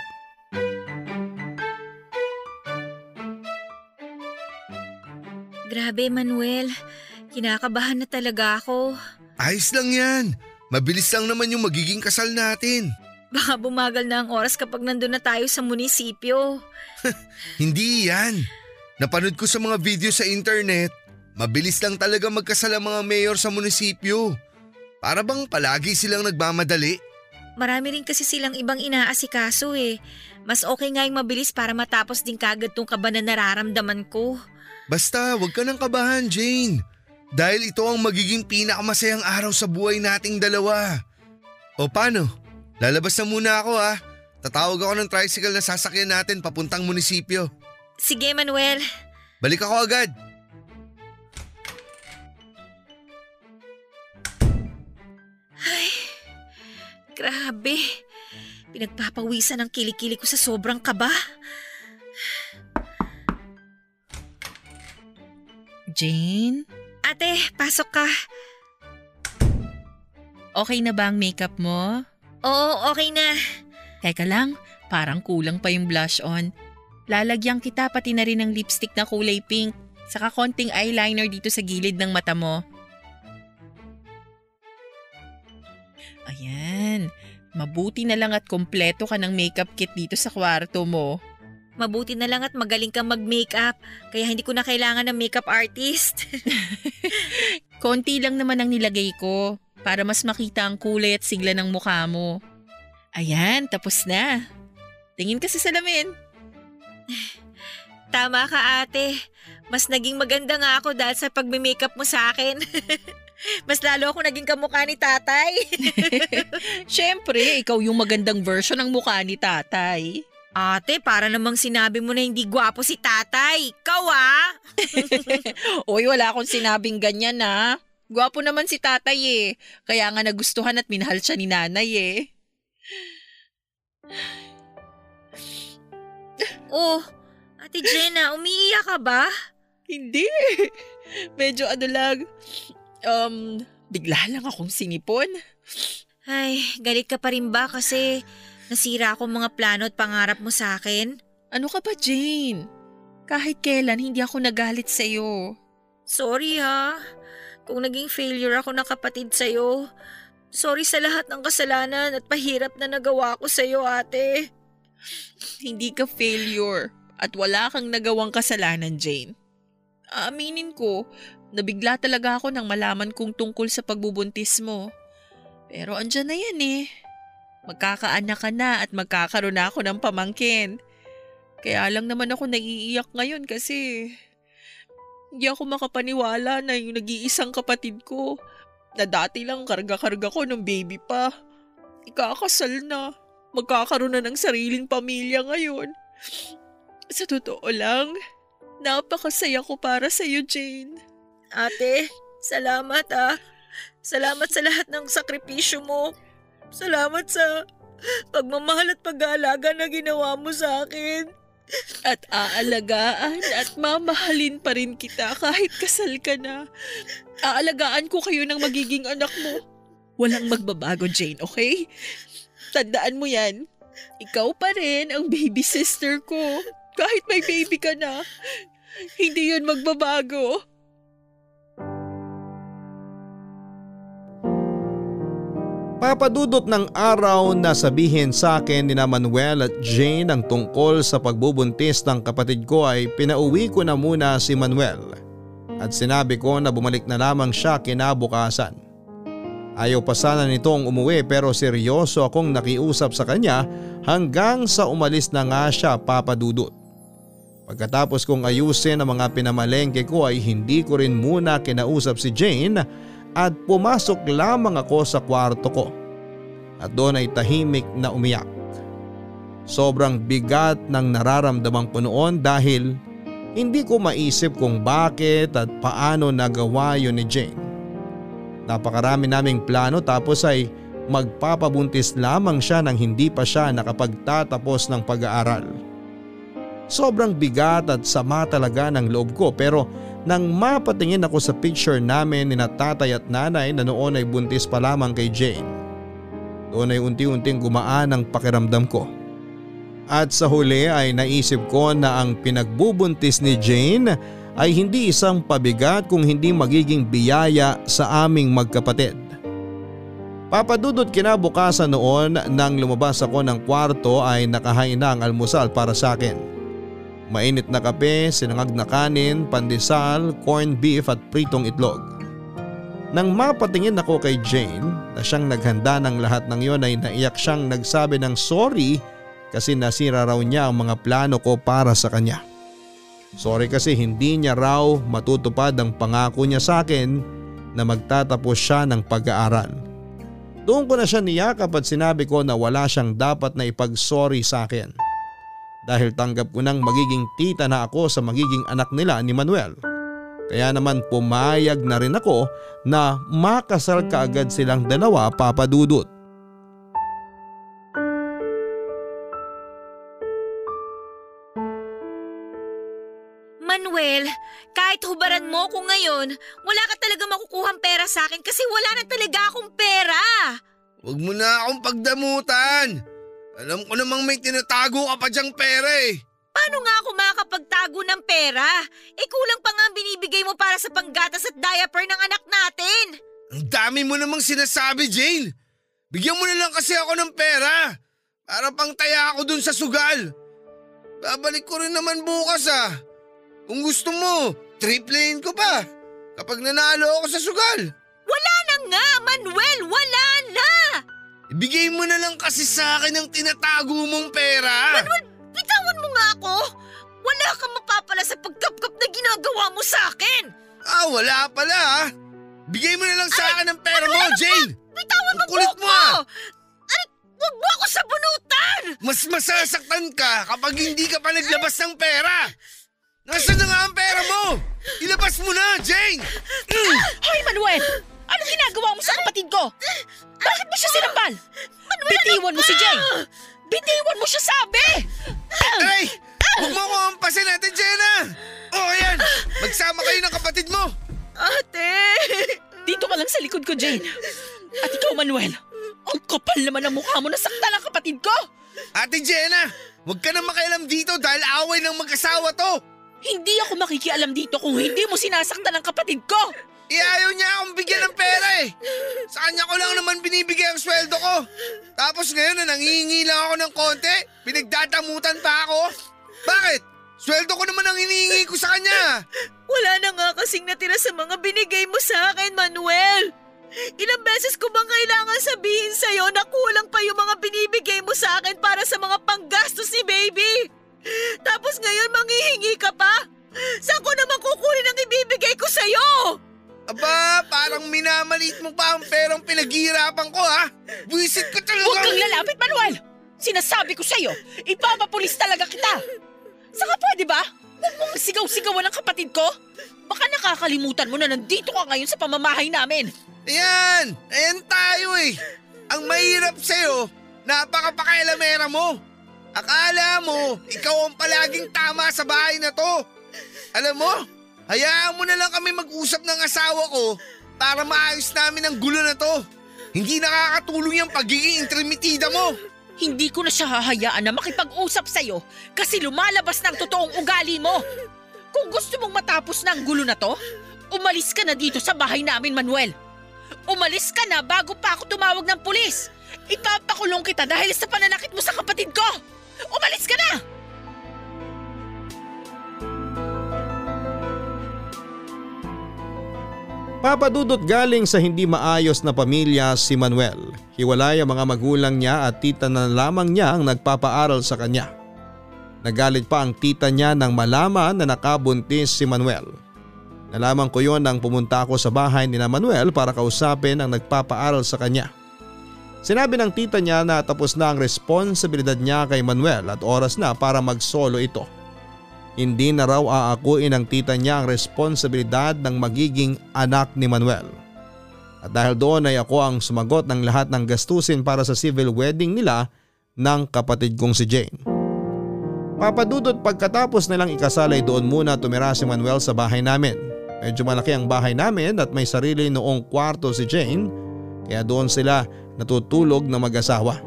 Grabe Manuel, kinakabahan na talaga ako. Ayos lang yan. Mabilis lang naman yung magiging kasal natin. Baka bumagal na ang oras kapag nandun na tayo sa munisipyo. Hindi yan. Napanood ko sa mga video sa internet. Mabilis lang talaga magkasal ang mga mayor sa munisipyo. Para bang palagi silang nagmamadali. Marami rin kasi silang ibang inaasikaso eh. Mas okay nga yung mabilis para matapos din kagad tong kaba na nararamdaman ko. Basta wag ka nang kabahan Jane. Dahil ito ang magiging pinakamasayang araw sa buhay nating dalawa. O paano? Lalabas na muna ako ha. Tatawag ako ng tricycle na sasakyan natin papuntang munisipyo. Sige Manuel. Balik ako agad. Ay, grabe. Pinagpapawisan ang kilikili ko sa sobrang kaba. Jane, Ate, pasok ka. okay na ba ang makeup mo? Oo, okay na. Teka lang, parang kulang pa yung blush on. Lalagyan kita pati na rin ng lipstick na kulay pink, saka konting eyeliner dito sa gilid ng mata mo. Ayan, mabuti na lang at kompleto ka ng makeup kit dito sa kwarto mo. Mabuti na lang at magaling kang mag-makeup, kaya hindi ko na kailangan ng makeup artist. Konti lang naman ang nilagay ko para mas makita ang kulay at sigla ng mukha mo. Ayan, tapos na. Tingin ka sa salamin. Tama ka ate. Mas naging maganda nga ako dahil sa pagme-makeup mo sa akin. Mas lalo ako naging kamukha ni tatay. Siyempre, ikaw yung magandang version ng mukha ni tatay. Ate, para namang sinabi mo na hindi gwapo si tatay. Ikaw ah! Oy, wala akong sinabing ganyan na. Gwapo naman si tatay eh. Kaya nga nagustuhan at minahal siya ni nanay eh. Oh, Ate Jenna, umiiyak ka ba? Hindi. Medyo ano lang. Um, bigla lang akong sinipon. Ay, galit ka pa rin ba kasi nasira ako mga plano at pangarap mo sa akin? Ano ka ba, Jane? Kahit kailan, hindi ako nagalit sa'yo. Sorry ha. Kung naging failure ako na kapatid sa'yo. Sorry sa lahat ng kasalanan at pahirap na nagawa ko sa'yo, ate. Hindi ka failure at wala kang nagawang kasalanan, Jane. Aaminin ko, nabigla talaga ako nang malaman kong tungkol sa pagbubuntis mo. Pero andyan na yan eh. Magkakaanak ka na at magkakaroon na ako ng pamangkin. Kaya lang naman ako naiiyak ngayon kasi hindi ako makapaniwala na yung nag-iisang kapatid ko na dati lang karga-karga ko nung baby pa. Ikakasal na. Magkakaroon na ng sariling pamilya ngayon. Sa totoo lang, napakasaya ko para sa iyo, Jane. Ate, salamat ah. Salamat sa lahat ng sakripisyo mo. Salamat sa pagmamahal at pag-aalaga na ginawa mo sa akin. At aalagaan at mamahalin pa rin kita kahit kasal ka na. Aalagaan ko kayo ng magiging anak mo. Walang magbabago, Jane, okay? Tandaan mo yan. Ikaw pa rin ang baby sister ko. Kahit may baby ka na. Hindi yun magbabago. Papadudot ng araw na sabihin sa akin ni Manuel at Jane ang tungkol sa pagbubuntis ng kapatid ko ay pinauwi ko na muna si Manuel at sinabi ko na bumalik na lamang siya kinabukasan. Ayaw pa sana nitong umuwi pero seryoso akong nakiusap sa kanya hanggang sa umalis na nga siya papadudot. Pagkatapos kong ayusin ang mga pinamalengke ko ay hindi ko rin muna kinausap si Jane at pumasok lamang ako sa kwarto ko at doon ay tahimik na umiyak. Sobrang bigat ng nararamdaman ko noon dahil hindi ko maisip kung bakit at paano nagawa yun ni Jane. Napakarami naming plano tapos ay magpapabuntis lamang siya nang hindi pa siya nakapagtatapos ng pag-aaral. Sobrang bigat at sama talaga ng loob ko pero nang mapatingin ako sa picture namin ni tatay at nanay na noon ay buntis pa lamang kay Jane. Doon ay unti-unting gumaan ang pakiramdam ko. At sa huli ay naisip ko na ang pinagbubuntis ni Jane ay hindi isang pabigat kung hindi magiging biyaya sa aming magkapatid. Papadudot kinabukasan noon nang lumabas ako ng kwarto ay nakahain na ang almusal para sa akin. Mainit na kape, sinangag na kanin, pandesal, corned beef at pritong itlog. Nang mapatingin ako kay Jane na siyang naghanda ng lahat ng yon ay naiyak siyang nagsabi ng sorry kasi nasira raw niya ang mga plano ko para sa kanya. Sorry kasi hindi niya raw matutupad ang pangako niya sa akin na magtatapos siya ng pag-aaral. Doon ko na siya niyakap at sinabi ko na wala siyang dapat na ipag-sorry sa akin dahil tanggap ko nang magiging tita na ako sa magiging anak nila ni Manuel. Kaya naman pumayag na rin ako na makasal kaagad silang dalawa papadudot. Kahit hubaran mo ko ngayon, wala ka talaga makukuhang pera sa akin kasi wala na talaga akong pera. Huwag mo na akong pagdamutan. Alam ko namang may tinatago ka pa diyang pera eh. Paano nga ako makakapagtago ng pera? Eh kulang pa nga ang binibigay mo para sa panggatas at diaper ng anak natin. Ang dami mo namang sinasabi, Jane. Bigyan mo na lang kasi ako ng pera. Para pang taya ako dun sa sugal. Babalik ko rin naman bukas ah. Kung gusto mo, triplein ko pa. Kapag nanalo ako sa sugal. Wala na nga, Manuel! Wala na! Ibigay mo na lang kasi sa akin ang tinatago mong pera. Manuel, bitawan mo nga ako! Wala kang mapapala sa pagkapkap na ginagawa mo sa akin! Ah, wala pala ah. Bigay mo na lang sa akin ang pera mo, Jane! Bitawan mo kulit mo, ah. Aray, huwag mo ako sabunutan! Mas masasaktan ka kapag hindi ka pa naglabas ng pera. Nasaan na nga ang pera mo? Ilabas mo na, Jane! Mm. Hoy, Manuel! Anong ginagawa mo sa kapatid ko? Bakit mo siya sinampal? Bitiwan mo si Jay! Bitiwan mo siya sabi! Aray! Huwag mo ko hampasin natin, Jenna! O, ayan! Magsama kayo ng kapatid mo! Ate! Dito ka lang sa likod ko, Jane. At ikaw, Manuel. Ang kapal naman ng mukha mo na sakta ng kapatid ko! Ate Jenna! Huwag ka na makialam dito dahil away ng mag-asawa to! Hindi ako makikialam dito kung hindi mo sinasaktan ng kapatid ko! Iayaw niya akong bigyan ng pera eh. Sa kanya ko lang naman binibigay ang sweldo ko. Tapos ngayon na nangihingi lang ako ng konti, pinagdadamutan pa ako. Bakit? Sweldo ko naman ang hinihingi ko sa kanya. Wala na nga kasing natira sa mga binigay mo sa akin, Manuel! Ilang beses ko bang kailangan sabihin sa'yo na kulang pa yung mga binibigay mo sa akin para sa mga panggastos ni baby? Tapos ngayon manghihingi ka pa? Saan ko naman kukunin ang ibibigay ko sa'yo? Aba, parang minamalit mo pa ang perang pinaghihirapan ko ha. Buisit ko talaga. Huwag kang lalapit, Manuel! Sinasabi ko sa'yo, ipapapulis talaga kita! Saka pwede ba? Huwag mong sigaw-sigawan ang kapatid ko! Baka nakakalimutan mo na nandito ka ngayon sa pamamahay namin! Ayan! Ayan tayo eh! Ang mahirap sa'yo, napakapakailamera mo! Akala mo, ikaw ang palaging tama sa bahay na to! Alam mo, hayaan mo na lang kami mag-usap ng asawa ko para maayos namin ang gulo na to. Hindi nakakatulong yung pagiging intermitida mo. Hindi ko na siya hahayaan na makipag-usap sa'yo kasi lumalabas ang totoong ugali mo! Kung gusto mong matapos na ang gulo na to, umalis ka na dito sa bahay namin, Manuel! Umalis ka na bago pa ako tumawag ng pulis! Ipapakulong kita dahil sa pananakit mo sa kapatid ko! Umalis ka na! Papadudot galing sa hindi maayos na pamilya si Manuel. Hiwalay ang mga magulang niya at tita na lamang niya ang nagpapaaral sa kanya. Nagalit pa ang tita niya nang malaman na nakabuntis si Manuel. Nalaman ko yon nang pumunta ako sa bahay ni Manuel para kausapin ang nagpapaaral sa kanya. Sinabi ng tita niya na tapos na ang responsibilidad niya kay Manuel at oras na para mag-solo ito. Hindi na raw aakuin ng tita niya ang responsibilidad ng magiging anak ni Manuel. At dahil doon ay ako ang sumagot ng lahat ng gastusin para sa civil wedding nila ng kapatid kong si Jane. Papadudot pagkatapos nilang ikasalay doon muna tumira si Manuel sa bahay namin. Medyo malaki ang bahay namin at may sarili noong kwarto si Jane kaya doon sila natutulog na mag-asawa.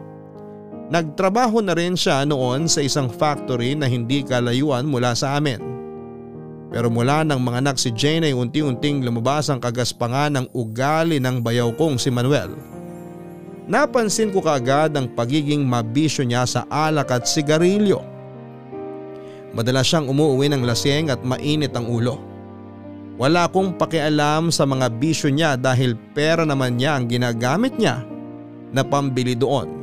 Nagtrabaho na rin siya noon sa isang factory na hindi kalayuan mula sa amin. Pero mula nang mga anak si Jane ay unti-unting lumabas ang kagaspangan ng ugali ng bayaw kong si Manuel. Napansin ko kaagad ang pagiging mabisyo niya sa alak at sigarilyo. Madalas siyang umuwi ng laseng at mainit ang ulo. Wala akong pakialam sa mga bisyo niya dahil pera naman niya ang ginagamit niya na pambili doon.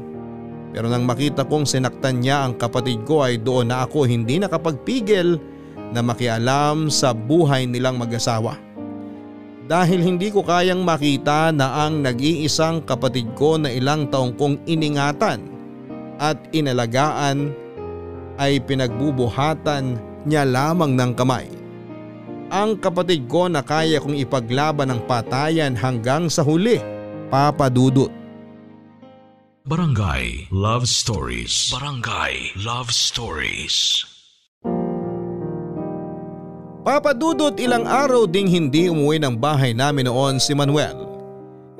Pero nang makita kong sinaktan niya ang kapatid ko ay doon na ako hindi nakapagpigil na makialam sa buhay nilang mag-asawa. Dahil hindi ko kayang makita na ang nag-iisang kapatid ko na ilang taong kong iningatan at inalagaan ay pinagbubuhatan niya lamang ng kamay ang kapatid ko na kaya kong ipaglaban ng patayan hanggang sa huli, Papa Dudut. Barangay Love Stories Barangay Love Stories Papa Dudut ilang araw ding hindi umuwi ng bahay namin noon si Manuel.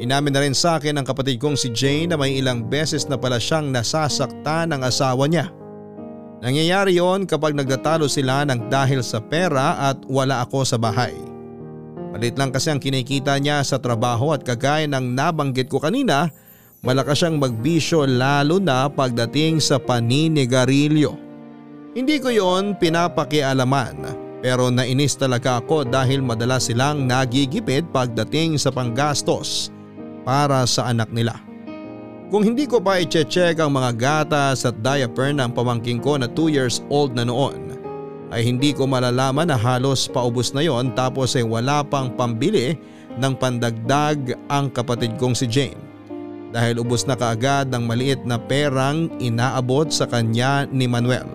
Inamin na rin sa akin ang kapatid kong si Jane na may ilang beses na pala siyang nasasaktan ng asawa niya. Nangyayari yon kapag nagtatalo sila ng dahil sa pera at wala ako sa bahay. Malit lang kasi ang kinikita niya sa trabaho at kagaya ng nabanggit ko kanina, malakas siyang magbisyo lalo na pagdating sa paninigarilyo. Hindi ko yon pinapakialaman pero nainis talaga ako dahil madalas silang nagigipid pagdating sa panggastos para sa anak nila. Kung hindi ko pa i-check ang mga gatas at diaper ng pamangking ko na 2 years old na noon, ay hindi ko malalaman na halos paubos na yon tapos ay wala pang pambili ng pandagdag ang kapatid kong si Jane. Dahil ubos na kaagad ang maliit na perang inaabot sa kanya ni Manuel.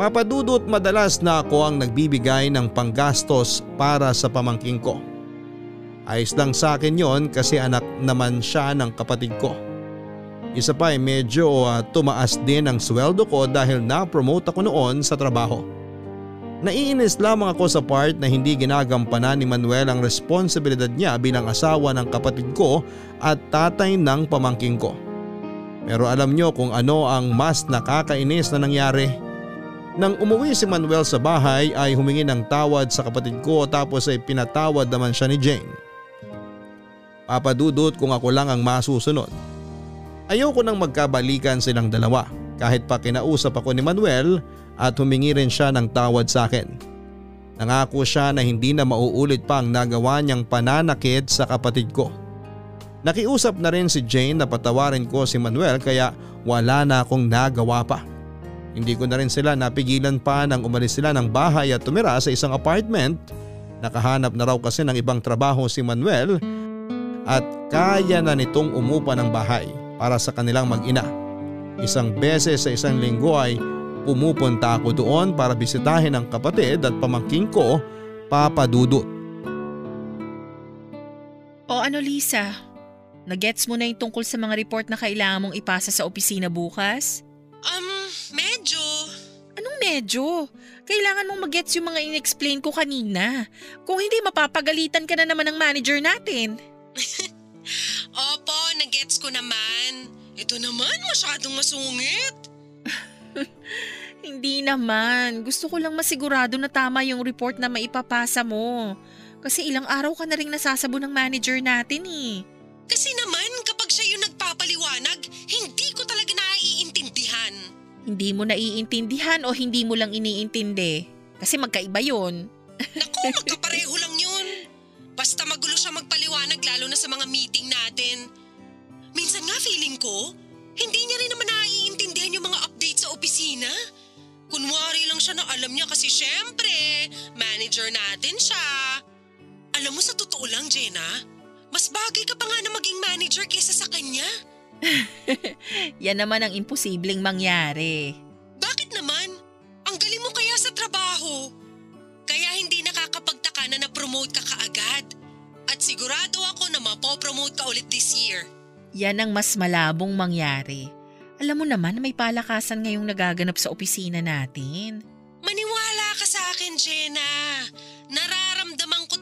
Papadudot madalas na ako ang nagbibigay ng panggastos para sa pamangking ko. Ayos lang sa akin yon kasi anak naman siya ng kapatid ko. Isa pa ay medyo uh, tumaas din ang sweldo ko dahil na-promote ako noon sa trabaho. Naiinis lamang ako sa part na hindi ginagampanan ni Manuel ang responsibilidad niya bilang asawa ng kapatid ko at tatay ng pamangking ko. Pero alam nyo kung ano ang mas nakakainis na nangyari. Nang umuwi si Manuel sa bahay ay humingi ng tawad sa kapatid ko tapos ay pinatawad naman siya ni Jane. Papadudot kung ako lang ang masusunod. Ayoko nang magkabalikan silang dalawa kahit pa kinausap ako ni Manuel at humingi rin siya ng tawad sa akin. Nangako siya na hindi na mauulit pa ang nagawa niyang pananakit sa kapatid ko. Nakiusap na rin si Jane na patawarin ko si Manuel kaya wala na akong nagawa pa. Hindi ko na rin sila napigilan pa nang umalis sila ng bahay at tumira sa isang apartment. Nakahanap na raw kasi ng ibang trabaho si Manuel at kaya na nitong umupa ng bahay para sa kanilang mag-ina. Isang beses sa isang linggo ay pumupunta ako doon para bisitahin ang kapatid at pamangking ko, Papa Dudut. O ano Lisa, nagets mo na yung tungkol sa mga report na kailangan mong ipasa sa opisina bukas? Um, medyo. Anong medyo? Kailangan mong magets yung mga in-explain ko kanina. Kung hindi mapapagalitan ka na naman ng manager natin. Opo, nagets ko naman. Ito naman masyadong masungit. Hindi naman. Gusto ko lang masigurado na tama yung report na maipapasa mo. Kasi ilang araw ka na rin nasasabo ng manager natin eh. Kasi naman kapag siya yung nagpapaliwanag, hindi ko talaga naiintindihan. Hindi mo naiintindihan o hindi mo lang iniintindi? Kasi magkaiba yon. Naku, magkapareho lalo na sa mga meeting natin. Minsan nga feeling ko, hindi niya rin naman naiintindihan yung mga updates sa opisina. Kunwari lang siya na alam niya kasi syempre, manager natin siya. Alam mo sa totoo lang, Jenna, mas bagay ka pa nga na maging manager kaysa sa kanya. Yan naman ang imposibleng mangyari. Bakit naman? Ang galing mo kaya sa trabaho. Kaya hindi nakakapagtaka na na-promote ka kaagad. At sigurado ako na mapopromote ka ulit this year. Yan ang mas malabong mangyari. Alam mo naman na may palakasan ngayong nagaganap sa opisina natin. Maniwala ka sa akin, Jenna. Nararamdaman ko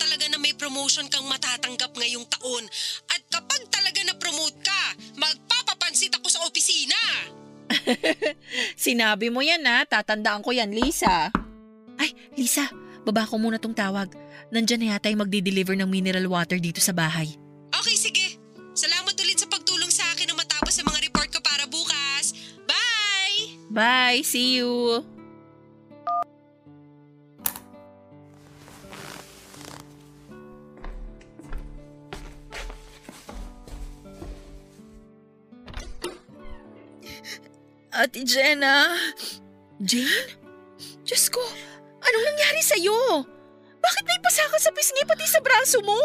promotion kang matatanggap ngayong taon. At kapag talaga na-promote ka, magpapapansit ako sa opisina. Sinabi mo yan ha, tatandaan ko yan, Lisa. Ay, Lisa, baba ko muna tong tawag. Nandyan na yata yung magdi-deliver ng mineral water dito sa bahay. Okay, sige. Salamat ulit sa pagtulong sa akin na matapos sa mga report ko para bukas. Bye! Bye, see you! Ate Jenna, Jane? Diyos ko, anong nangyari sa'yo? Bakit may pasaka sa pisngi pati sa braso mo?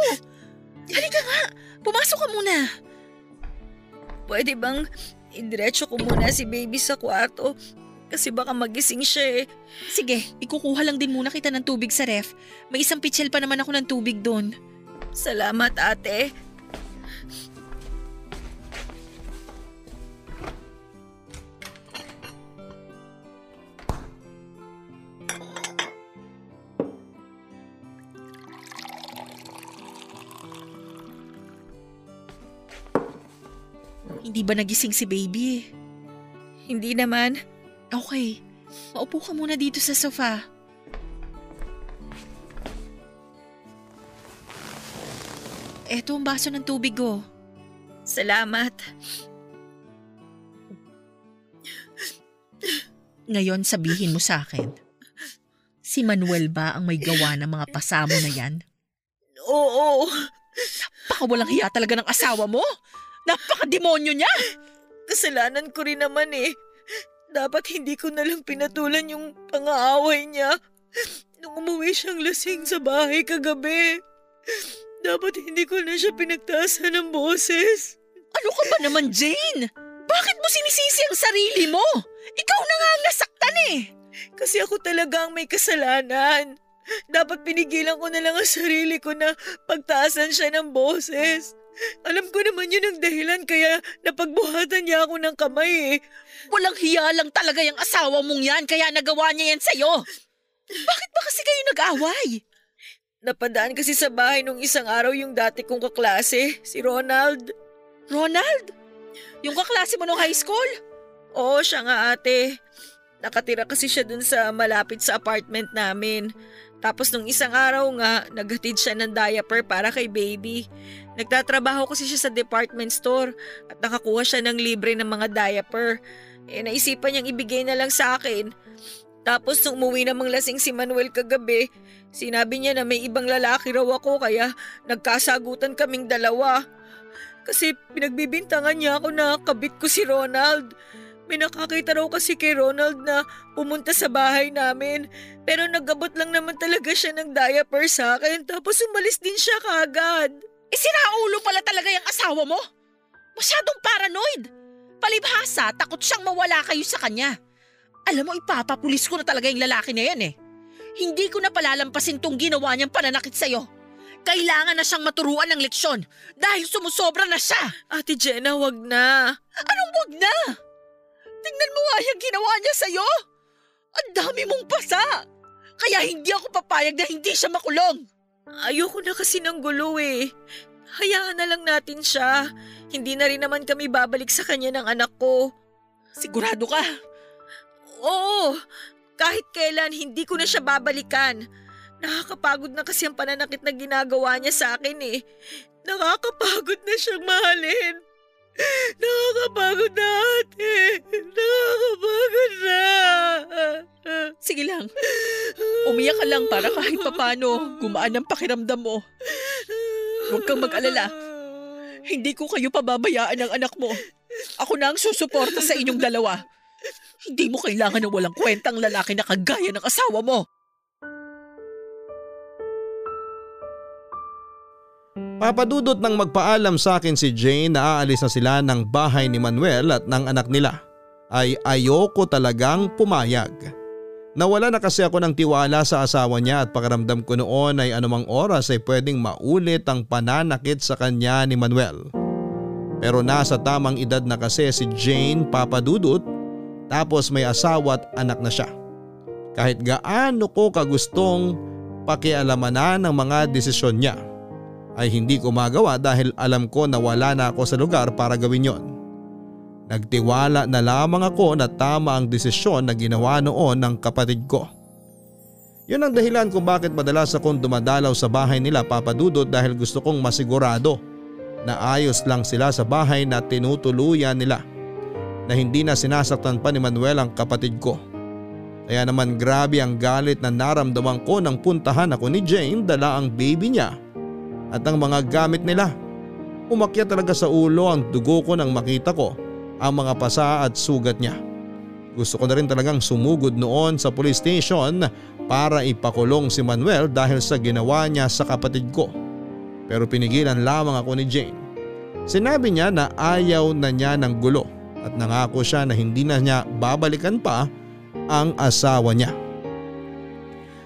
Halika nga, pumasok ka muna. pwede bang idiretso ko muna si baby sa kwarto? Kasi baka magising siya eh. Sige, ikukuha lang din muna kita ng tubig sa ref. May isang pitsil pa naman ako ng tubig doon. Salamat ate. Hindi ba nagising si baby? Hindi naman. Okay, maupo ka muna dito sa sofa. Eto ang baso ng tubig ko. Salamat. Ngayon sabihin mo sa akin, si Manuel ba ang may gawa ng mga pasamo na yan? Oo. Baka walang hiya talaga ng asawa mo? Napaka-demonyo niya! Kasalanan ko rin naman eh. Dapat hindi ko na lang pinatulan yung pang-aaway niya. Nung umuwi siyang lasing sa bahay kagabi. Dapat hindi ko na siya pinagtaasan ng boses. Ano ka ba naman, Jane? Bakit mo sinisisi ang sarili mo? Ikaw na nga ang nasaktan eh! Kasi ako talaga ang may kasalanan. Dapat pinigilan ko na lang ang sarili ko na pagtaasan siya ng boses. Alam ko naman yun ang dahilan kaya napagbuhatan niya ako ng kamay eh. Walang hiya lang talaga yung asawa mong yan kaya nagawa niya yan sa'yo. Bakit ba kasi kayo nag-away? Napadaan kasi sa bahay nung isang araw yung dati kong kaklase, si Ronald. Ronald? Yung kaklase mo nung high school? Oo, siya nga ate. Nakatira kasi siya dun sa malapit sa apartment namin. Tapos nung isang araw nga, naghatid siya ng diaper para kay baby. Nagtatrabaho kasi siya sa department store at nakakuha siya ng libre ng mga diaper. Eh naisipan niyang ibigay na lang sa akin. Tapos nung umuwi namang lasing si Manuel kagabi, sinabi niya na may ibang lalaki raw ako kaya nagkasagutan kaming dalawa. Kasi pinagbibintangan niya ako na kabit ko si Ronald. May nakakita raw kasi kay Ronald na pumunta sa bahay namin. Pero nagabot lang naman talaga siya ng diaper sa akin tapos umalis din siya kagad. Eh sinaulo pala talaga yung asawa mo? Masyadong paranoid. Palibhasa, takot siyang mawala kayo sa kanya. Alam mo, ipapapulis ko na talaga yung lalaki na yan eh. Hindi ko na palalampasin tong ginawa niyang pananakit sa'yo. Kailangan na siyang maturuan ng leksyon dahil sumusobra na siya. Ate Jenna, wag na. Anong wag na? Tingnan mo nga yung ginawa niya sa'yo. Ang dami mong pasa. Kaya hindi ako papayag na hindi siya makulong. Ayoko na kasi ng gulo eh. Hayaan na lang natin siya. Hindi na rin naman kami babalik sa kanya ng anak ko. Sigurado ka? Oo, kahit kailan hindi ko na siya babalikan. Nakakapagod na kasi ang pananakit na ginagawa niya sa akin eh. Nakakapagod na siyang mahalin. Nakakapagod na ate. Nakakapagod na. Sige lang. Umiyak ka lang para kahit papano gumaan ang pakiramdam mo. Huwag kang mag-alala. Hindi ko kayo pababayaan ng anak mo. Ako na ang susuporta sa inyong dalawa. Hindi mo kailangan ng walang kwentang lalaki na kagaya ng asawa mo. Papadudot nang magpaalam sa akin si Jane na aalis na sila ng bahay ni Manuel at ng anak nila ay ayoko talagang pumayag. Nawala na kasi ako ng tiwala sa asawa niya at pakiramdam ko noon ay anumang oras ay pwedeng maulit ang pananakit sa kanya ni Manuel. Pero nasa tamang edad na kasi si Jane papadudot tapos may asawa at anak na siya. Kahit gaano ko kagustong pakialamanan ng mga desisyon niya ay hindi ko magawa dahil alam ko na wala na ako sa lugar para gawin yon. Nagtiwala na lamang ako na tama ang desisyon na ginawa noon ng kapatid ko. Yun ang dahilan kung bakit madalas akong dumadalaw sa bahay nila papadudot dahil gusto kong masigurado na ayos lang sila sa bahay na tinutuluyan nila na hindi na sinasaktan pa ni Manuel ang kapatid ko. Kaya naman grabe ang galit na naramdaman ko nang puntahan ako ni Jane dala ang baby niya at ang mga gamit nila. Umakyat talaga sa ulo ang dugo ko nang makita ko ang mga pasa at sugat niya. Gusto ko na rin talagang sumugod noon sa police station para ipakulong si Manuel dahil sa ginawa niya sa kapatid ko. Pero pinigilan lamang ako ni Jane. Sinabi niya na ayaw na niya ng gulo at nangako siya na hindi na niya babalikan pa ang asawa niya.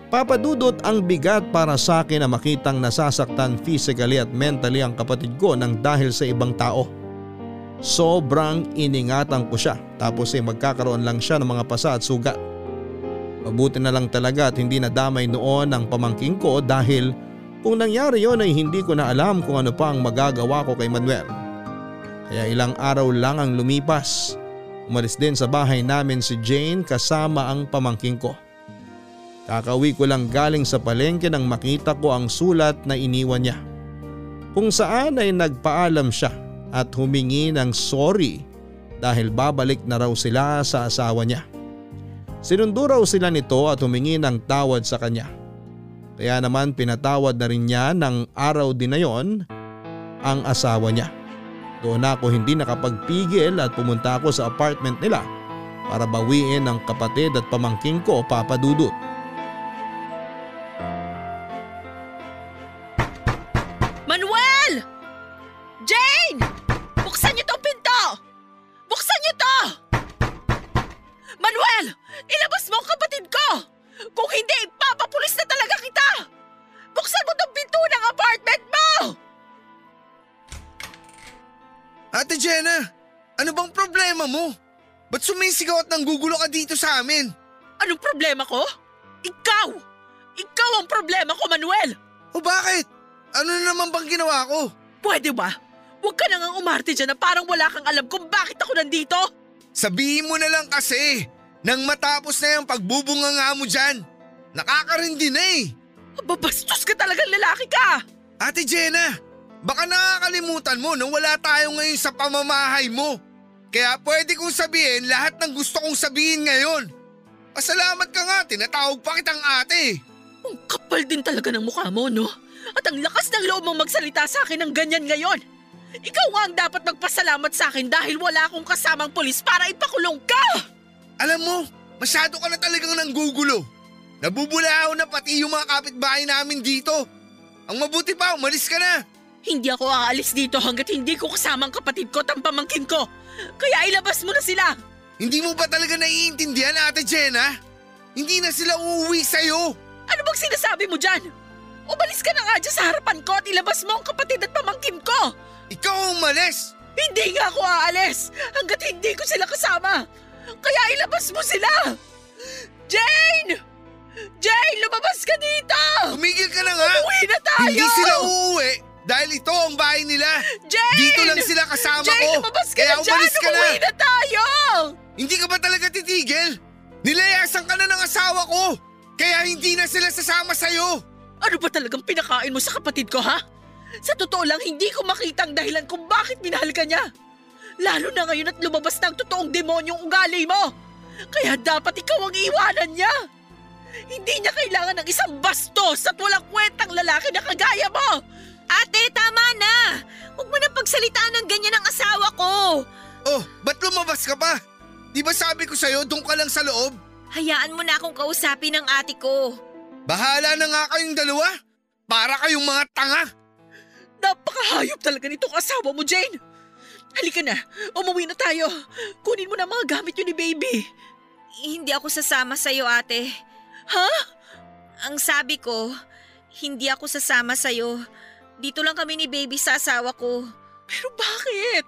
Papadudot ang bigat para sa akin na makitang nasasaktan physically at mentally ang kapatid ko nang dahil sa ibang tao. Sobrang iningatan ko siya tapos ay magkakaroon lang siya ng mga pasa at sugat. Mabuti na lang talaga at hindi nadamay noon ang pamangking ko dahil kung nangyari yon ay hindi ko na alam kung ano pa ang magagawa ko kay Manuel. Kaya ilang araw lang ang lumipas Umalis din sa bahay namin si Jane kasama ang pamangking ko. Kakawi ko lang galing sa palengke nang makita ko ang sulat na iniwan niya. Kung saan ay nagpaalam siya at humingi ng sorry dahil babalik na raw sila sa asawa niya. Sinundo raw sila nito at humingi ng tawad sa kanya. Kaya naman pinatawad na rin niya ng araw din na yon ang asawa niya. Doon ako hindi nakapagpigil at pumunta ako sa apartment nila para bawiin ang kapatid at pamangking ko papadudot. Manuel! Ilabas mo ang kapatid ko! Kung hindi, ipapapulis na talaga kita! Buksan mo tong pinto ng apartment mo! Ate Jenna, ano bang problema mo? Ba't sumisigaw at nanggugulo ka dito sa amin? Anong problema ko? Ikaw! Ikaw ang problema ko, Manuel! O bakit? Ano na naman bang ginawa ko? Pwede ba? Huwag ka na nga umarte dyan na parang wala kang alam kung bakit ako nandito. Sabihin mo na lang kasi, nang matapos na yung pagbubunga nga mo dyan. Nakakarindi na eh. Babastos ka talagang lalaki ka! Ate Jenna, baka nakakalimutan mo nung wala tayo ngayon sa pamamahay mo. Kaya pwede kong sabihin lahat ng gusto kong sabihin ngayon. Pasalamat ka nga, tinatawag pa kitang ate. Ang kapal din talaga ng mukha mo, no? At ang lakas ng loob mong magsalita sa akin ng ganyan ngayon. Ikaw nga ang dapat magpasalamat sa akin dahil wala akong kasamang polis para ipakulong ka! Alam mo, masyado ka na talagang nanggugulo. Nabubulaaw na pati yung mga kapitbahay namin dito. Ang mabuti pa, umalis ka na. Hindi ako aalis dito hanggat hindi ko kasama ang kapatid ko at ang pamangkin ko. Kaya ilabas mo na sila! Hindi mo ba talaga naiintindihan, Ate Jenna? Hindi na sila uuwi sa'yo. Ano bang sinasabi mo dyan? Umalis ka na nga dyan sa harapan ko at ilabas mo ang kapatid at pamangkin ko! Ikaw ang umalis. Hindi nga ako aalis hanggat hindi ko sila kasama! Kaya ilabas mo sila! Jane! Jane, lumabas ka dito! Tumigil ka na nga. Umuwi na tayo! Hindi sila uuwi dahil ito ang bahay nila. Jane! Dito lang sila kasama Jane, ko. lumabas ka Kaya na dyan! ka na. Umuwi na tayo! Hindi ka ba talaga titigil? Nilayasan ka na ng asawa ko. Kaya hindi na sila sasama sa'yo. Ano ba talagang pinakain mo sa kapatid ko, ha? Sa totoo lang, hindi ko makita ang dahilan kung bakit minahal ka niya. Lalo na ngayon at lumabas na ang totoong demonyong ugali mo. Kaya dapat ikaw ang iwanan niya. Hindi niya kailangan ng isang bastos at walang kwentang lalaki na kagaya mo. Ate, tama na! Huwag mo na pagsalitaan ng ganyan ang asawa ko. Oh, ba't lumabas ka pa? Di ba sabi ko sa'yo, doon ka lang sa loob? Hayaan mo na akong kausapin ng ate ko. Bahala na nga kayong dalawa. Para kayong mga tanga. Napakahayop talaga nitong asawa mo, Jane. Halika na, umuwi na tayo. Kunin mo na mga gamit yun ni baby. Hindi ako sasama sa'yo, ate. Ha? Ang sabi ko, hindi ako sasama sa'yo. Dito lang kami ni baby sa asawa ko. Pero bakit?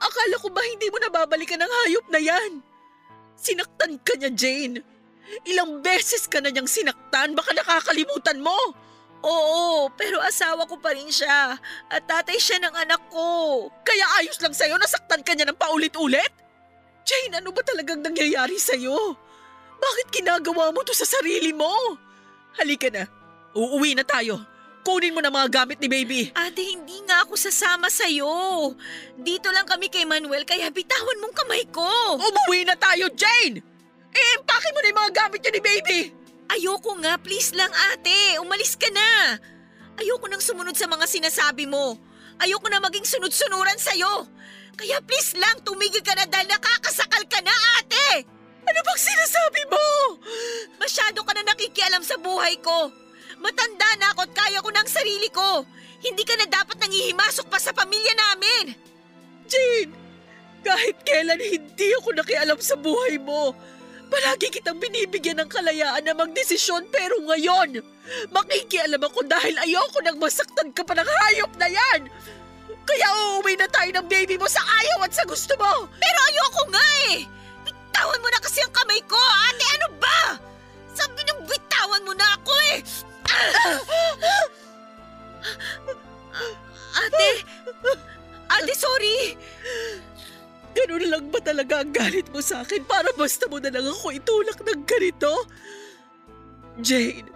Akala ko ba hindi mo nababalikan ang hayop na yan? Sinaktan ka niya, Jane. Ilang beses ka na niyang sinaktan, baka nakakalimutan mo. Oo, pero asawa ko pa rin siya at tatay siya ng anak ko. Kaya ayos lang sa'yo nasaktan ka niya ng paulit-ulit? Jane, ano ba talagang nangyayari sa'yo? Bakit ginagawa mo to sa sarili mo? Halika na, uuwi na tayo. Kunin mo na mga gamit ni baby. Ate, hindi nga ako sasama sa'yo. Dito lang kami kay Manuel kaya bitawan mong kamay ko. Umuwi na tayo, Jane! I-empake mo na yung mga gamit niya ni baby! Ayoko nga, please lang ate. Umalis ka na. Ayoko nang sumunod sa mga sinasabi mo. Ayoko na maging sunod-sunuran sa'yo. Kaya please lang, tumigil ka na dahil nakakasakal ka na ate! Ano bang sinasabi mo? Masyado ka na nakikialam sa buhay ko. Matanda na ako at kaya ko ng sarili ko. Hindi ka na dapat nangihimasok pa sa pamilya namin. Jane, kahit kailan hindi ako nakialam sa buhay mo. Palagi kitang binibigyan ng kalayaan na magdesisyon pero ngayon, makikialam ako dahil ayoko nang masaktan ka pa ng hayop na yan. Kaya uuwi na tayo ng baby mo sa ayaw at sa gusto mo. Pero ayoko nga eh. Ang galit mo sa akin para basta mo na lang ako itulak ng ganito? Jane,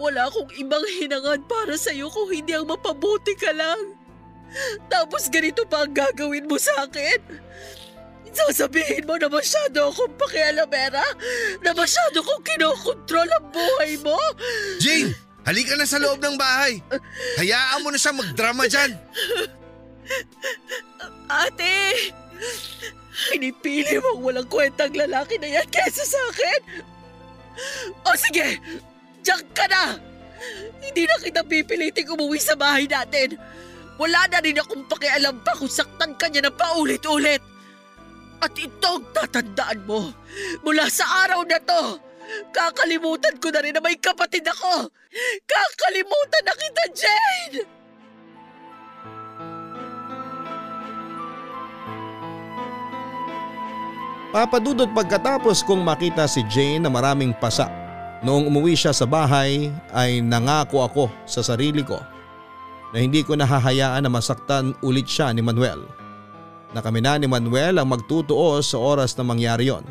wala akong ibang hinangad para sa'yo kung hindi ang mapabuti ka lang. Tapos ganito pa ang gagawin mo sa akin? Sasabihin mo na masyado akong pakialamera? Na masyado kong kinokontrol ang buhay mo? Jane! Halika na sa loob ng bahay. Hayaan mo na siya magdrama dyan. Ate! Pinipili mong walang kwentang lalaki na yan kesa sa akin? O sige, diyan ka na! Hindi na kita pipiliting umuwi sa bahay natin. Wala na rin akong pakialam pa kung saktan ka niya na paulit-ulit. At ito ang tatandaan mo mula sa araw na to. Kakalimutan ko na rin na may kapatid ako! Kakalimutan na kita, Jane! Papadudot pagkatapos kong makita si Jane na maraming pasa. Noong umuwi siya sa bahay ay nangako ako sa sarili ko na hindi ko nahahayaan na masaktan ulit siya ni Manuel. Na kami na ni Manuel ang magtutuos sa oras na mangyari yon.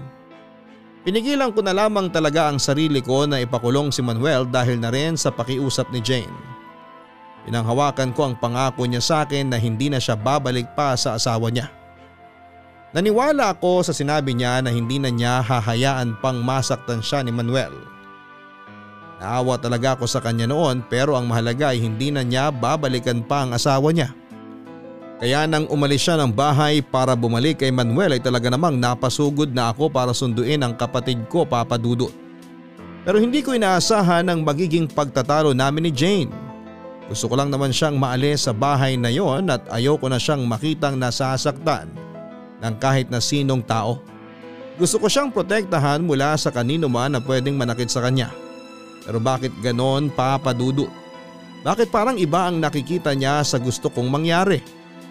Pinigilan ko na lamang talaga ang sarili ko na ipakulong si Manuel dahil na rin sa pakiusap ni Jane. Pinanghawakan ko ang pangako niya sa akin na hindi na siya babalik pa sa asawa niya. Naniwala ako sa sinabi niya na hindi na niya hahayaan pang masaktan siya ni Manuel. Naawa talaga ako sa kanya noon pero ang mahalaga ay hindi na niya babalikan pa ang asawa niya. Kaya nang umalis siya ng bahay para bumalik kay Manuel ay talaga namang napasugod na ako para sunduin ang kapatid ko Papa Dudut. Pero hindi ko inaasahan ang magiging pagtatalo namin ni Jane. Gusto ko lang naman siyang maalis sa bahay na yon at ayoko na siyang makitang nasasaktan ng kahit na sinong tao. Gusto ko siyang protektahan mula sa kanino man na pwedeng manakit sa kanya. Pero bakit ganon Papa Dudut? Bakit parang iba ang nakikita niya sa gusto kong mangyari?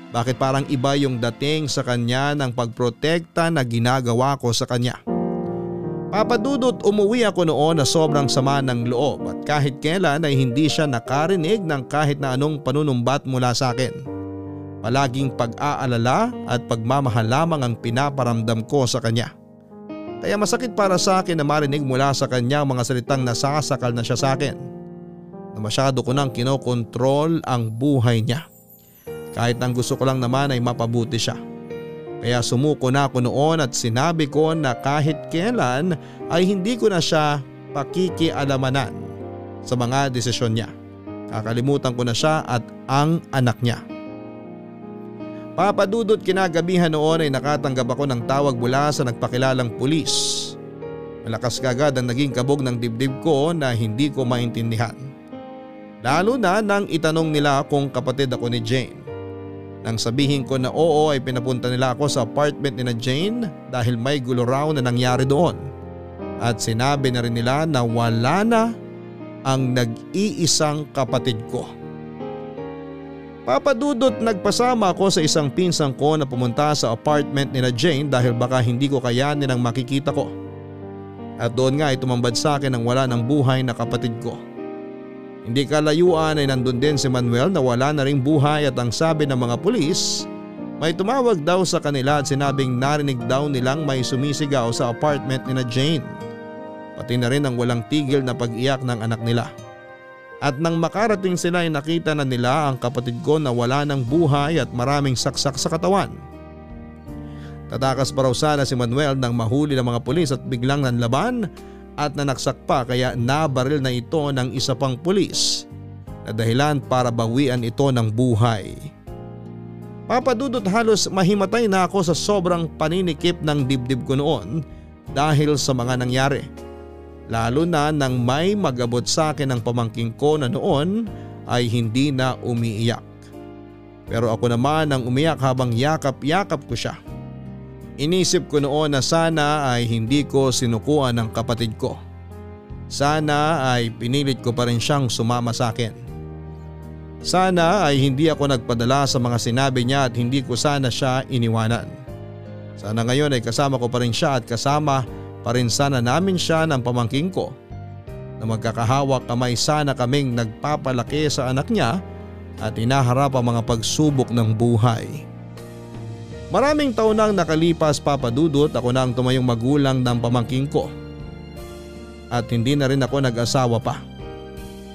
Bakit parang iba yung dating sa kanya ng pagprotekta na ginagawa ko sa kanya? Papadudot umuwi ako noon na sobrang sama ng loob at kahit kailan ay hindi siya nakarinig ng kahit na anong panunumbat mula sa akin. Palaging pag-aalala at pagmamahal lamang ang pinaparamdam ko sa kanya. Kaya masakit para sa akin na marinig mula sa kanya mga salitang nasasakal na siya sa akin. Na masyado ko nang kinokontrol ang buhay niya. Kahit ang gusto ko lang naman ay mapabuti siya. Kaya sumuko na ako noon at sinabi ko na kahit kailan ay hindi ko na siya pakikialamanan sa mga desisyon niya. Kakalimutan ko na siya at ang anak niya. Papadudot kinagabihan noon ay nakatanggap ako ng tawag mula sa nagpakilalang pulis. Malakas kagad ang naging kabog ng dibdib ko na hindi ko maintindihan. Lalo na nang itanong nila kung kapatid ako ni Jane. Nang sabihin ko na oo ay pinapunta nila ako sa apartment ni na Jane dahil may gulo raw na nangyari doon. At sinabi na rin nila na wala na ang nag-iisang kapatid ko. Papadudot nagpasama ako sa isang pinsang ko na pumunta sa apartment ni na Jane dahil baka hindi ko kayanin ang makikita ko. At doon nga ay tumambad sa akin ang wala ng buhay na kapatid ko. Hindi kalayuan ay nandun din si Manuel na wala na ring buhay at ang sabi ng mga pulis, may tumawag daw sa kanila at sinabing narinig daw nilang may sumisigaw sa apartment ni na Jane. Pati na rin ang walang tigil na pag-iyak ng anak nila. At nang makarating sila ay nakita na nila ang kapatid ko na wala ng buhay at maraming saksak sa katawan. Tatakas pa raw sana si Manuel nang mahuli ng mga pulis at biglang nanlaban at nanaksak pa kaya nabaril na ito ng isa pang pulis na dahilan para bawian ito ng buhay. Papadudot halos mahimatay na ako sa sobrang paninikip ng dibdib ko noon dahil sa mga nangyari. Lalo na nang may magabot sa akin ang pamangking ko na noon ay hindi na umiiyak. Pero ako naman ang umiyak habang yakap-yakap ko siya. Inisip ko noon na sana ay hindi ko sinukuan ng kapatid ko. Sana ay pinilit ko pa rin siyang sumama sa akin. Sana ay hindi ako nagpadala sa mga sinabi niya at hindi ko sana siya iniwanan. Sana ngayon ay kasama ko pa rin siya at kasama rin sana namin siya ng pamangking ko na magkakahawak kamay sana kaming nagpapalaki sa anak niya at inaharap ang mga pagsubok ng buhay. Maraming taon nang nakalipas papadudot ako na ang tumayong magulang ng pamangking ko. At hindi na rin ako nag-asawa pa.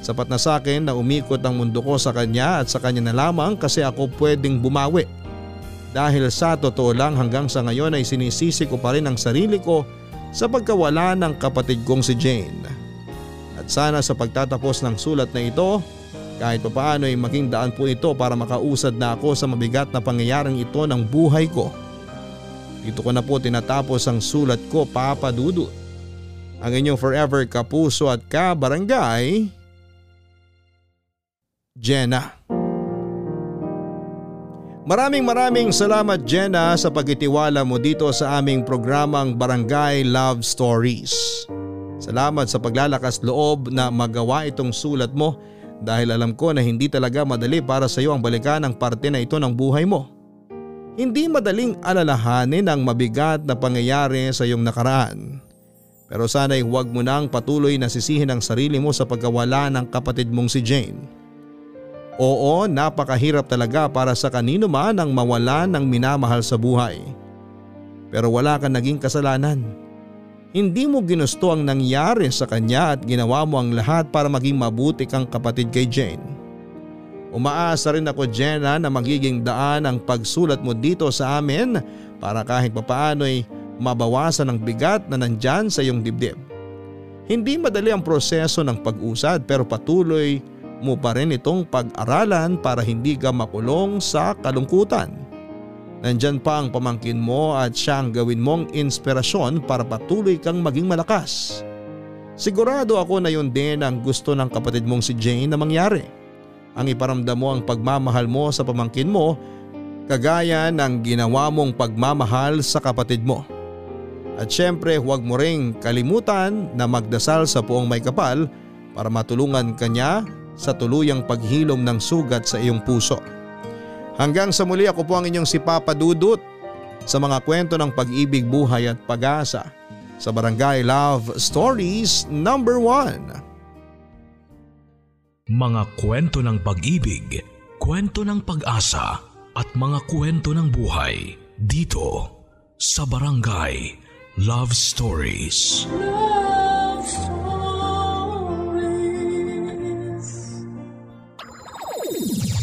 Sapat na sa akin na umikot ang mundo ko sa kanya at sa kanya na lamang kasi ako pwedeng bumawi. Dahil sa totoo lang hanggang sa ngayon ay sinisisi ko pa rin ang sarili ko sa pagkawala ng kapatid kong si Jane. At sana sa pagtatapos ng sulat na ito kahit papaano ay maging daan po ito para makausad na ako sa mabigat na pangyayaring ito ng buhay ko. Dito ko na po tinatapos ang sulat ko Papa Dudut. Ang inyong forever kapuso at kabarangay, Jenna. Maraming maraming salamat Jenna sa pagitiwala mo dito sa aming programang Barangay Love Stories. Salamat sa paglalakas loob na magawa itong sulat mo dahil alam ko na hindi talaga madali para sa iyo ang balikan ng parte na ito ng buhay mo. Hindi madaling alalahanin ang mabigat na pangyayari sa iyong nakaraan. Pero sana'y huwag mo nang patuloy na sisihin ang sarili mo sa pagkawala ng kapatid mong si Jane. Oo, napakahirap talaga para sa kanino man ang mawala ng minamahal sa buhay. Pero wala kang naging kasalanan. Hindi mo ginusto ang nangyari sa kanya at ginawa mo ang lahat para maging mabuti kang kapatid kay Jane. Umaasa rin ako Jenna na magiging daan ang pagsulat mo dito sa amin para kahit papaano ay mabawasan ang bigat na nandyan sa iyong dibdib. Hindi madali ang proseso ng pag-usad pero patuloy mo pa rin itong pag-aralan para hindi ka makulong sa kalungkutan. Nandyan pa ang pamangkin mo at siya ang gawin mong inspirasyon para patuloy kang maging malakas. Sigurado ako na yun din ang gusto ng kapatid mong si Jane na mangyari. Ang iparamdam mo ang pagmamahal mo sa pamangkin mo kagaya ng ginawa mong pagmamahal sa kapatid mo. At syempre huwag mo ring kalimutan na magdasal sa puong may kapal para matulungan kanya sa tuluyang paghilom ng sugat sa iyong puso. Hanggang sa muli ako po ang inyong si Papa Dudut sa mga kwento ng pag-ibig, buhay at pag-asa sa Barangay Love Stories number 1. Mga kwento ng pag-ibig, kwento ng pag-asa at mga kwento ng buhay dito sa Barangay Love Stories. Love Stories.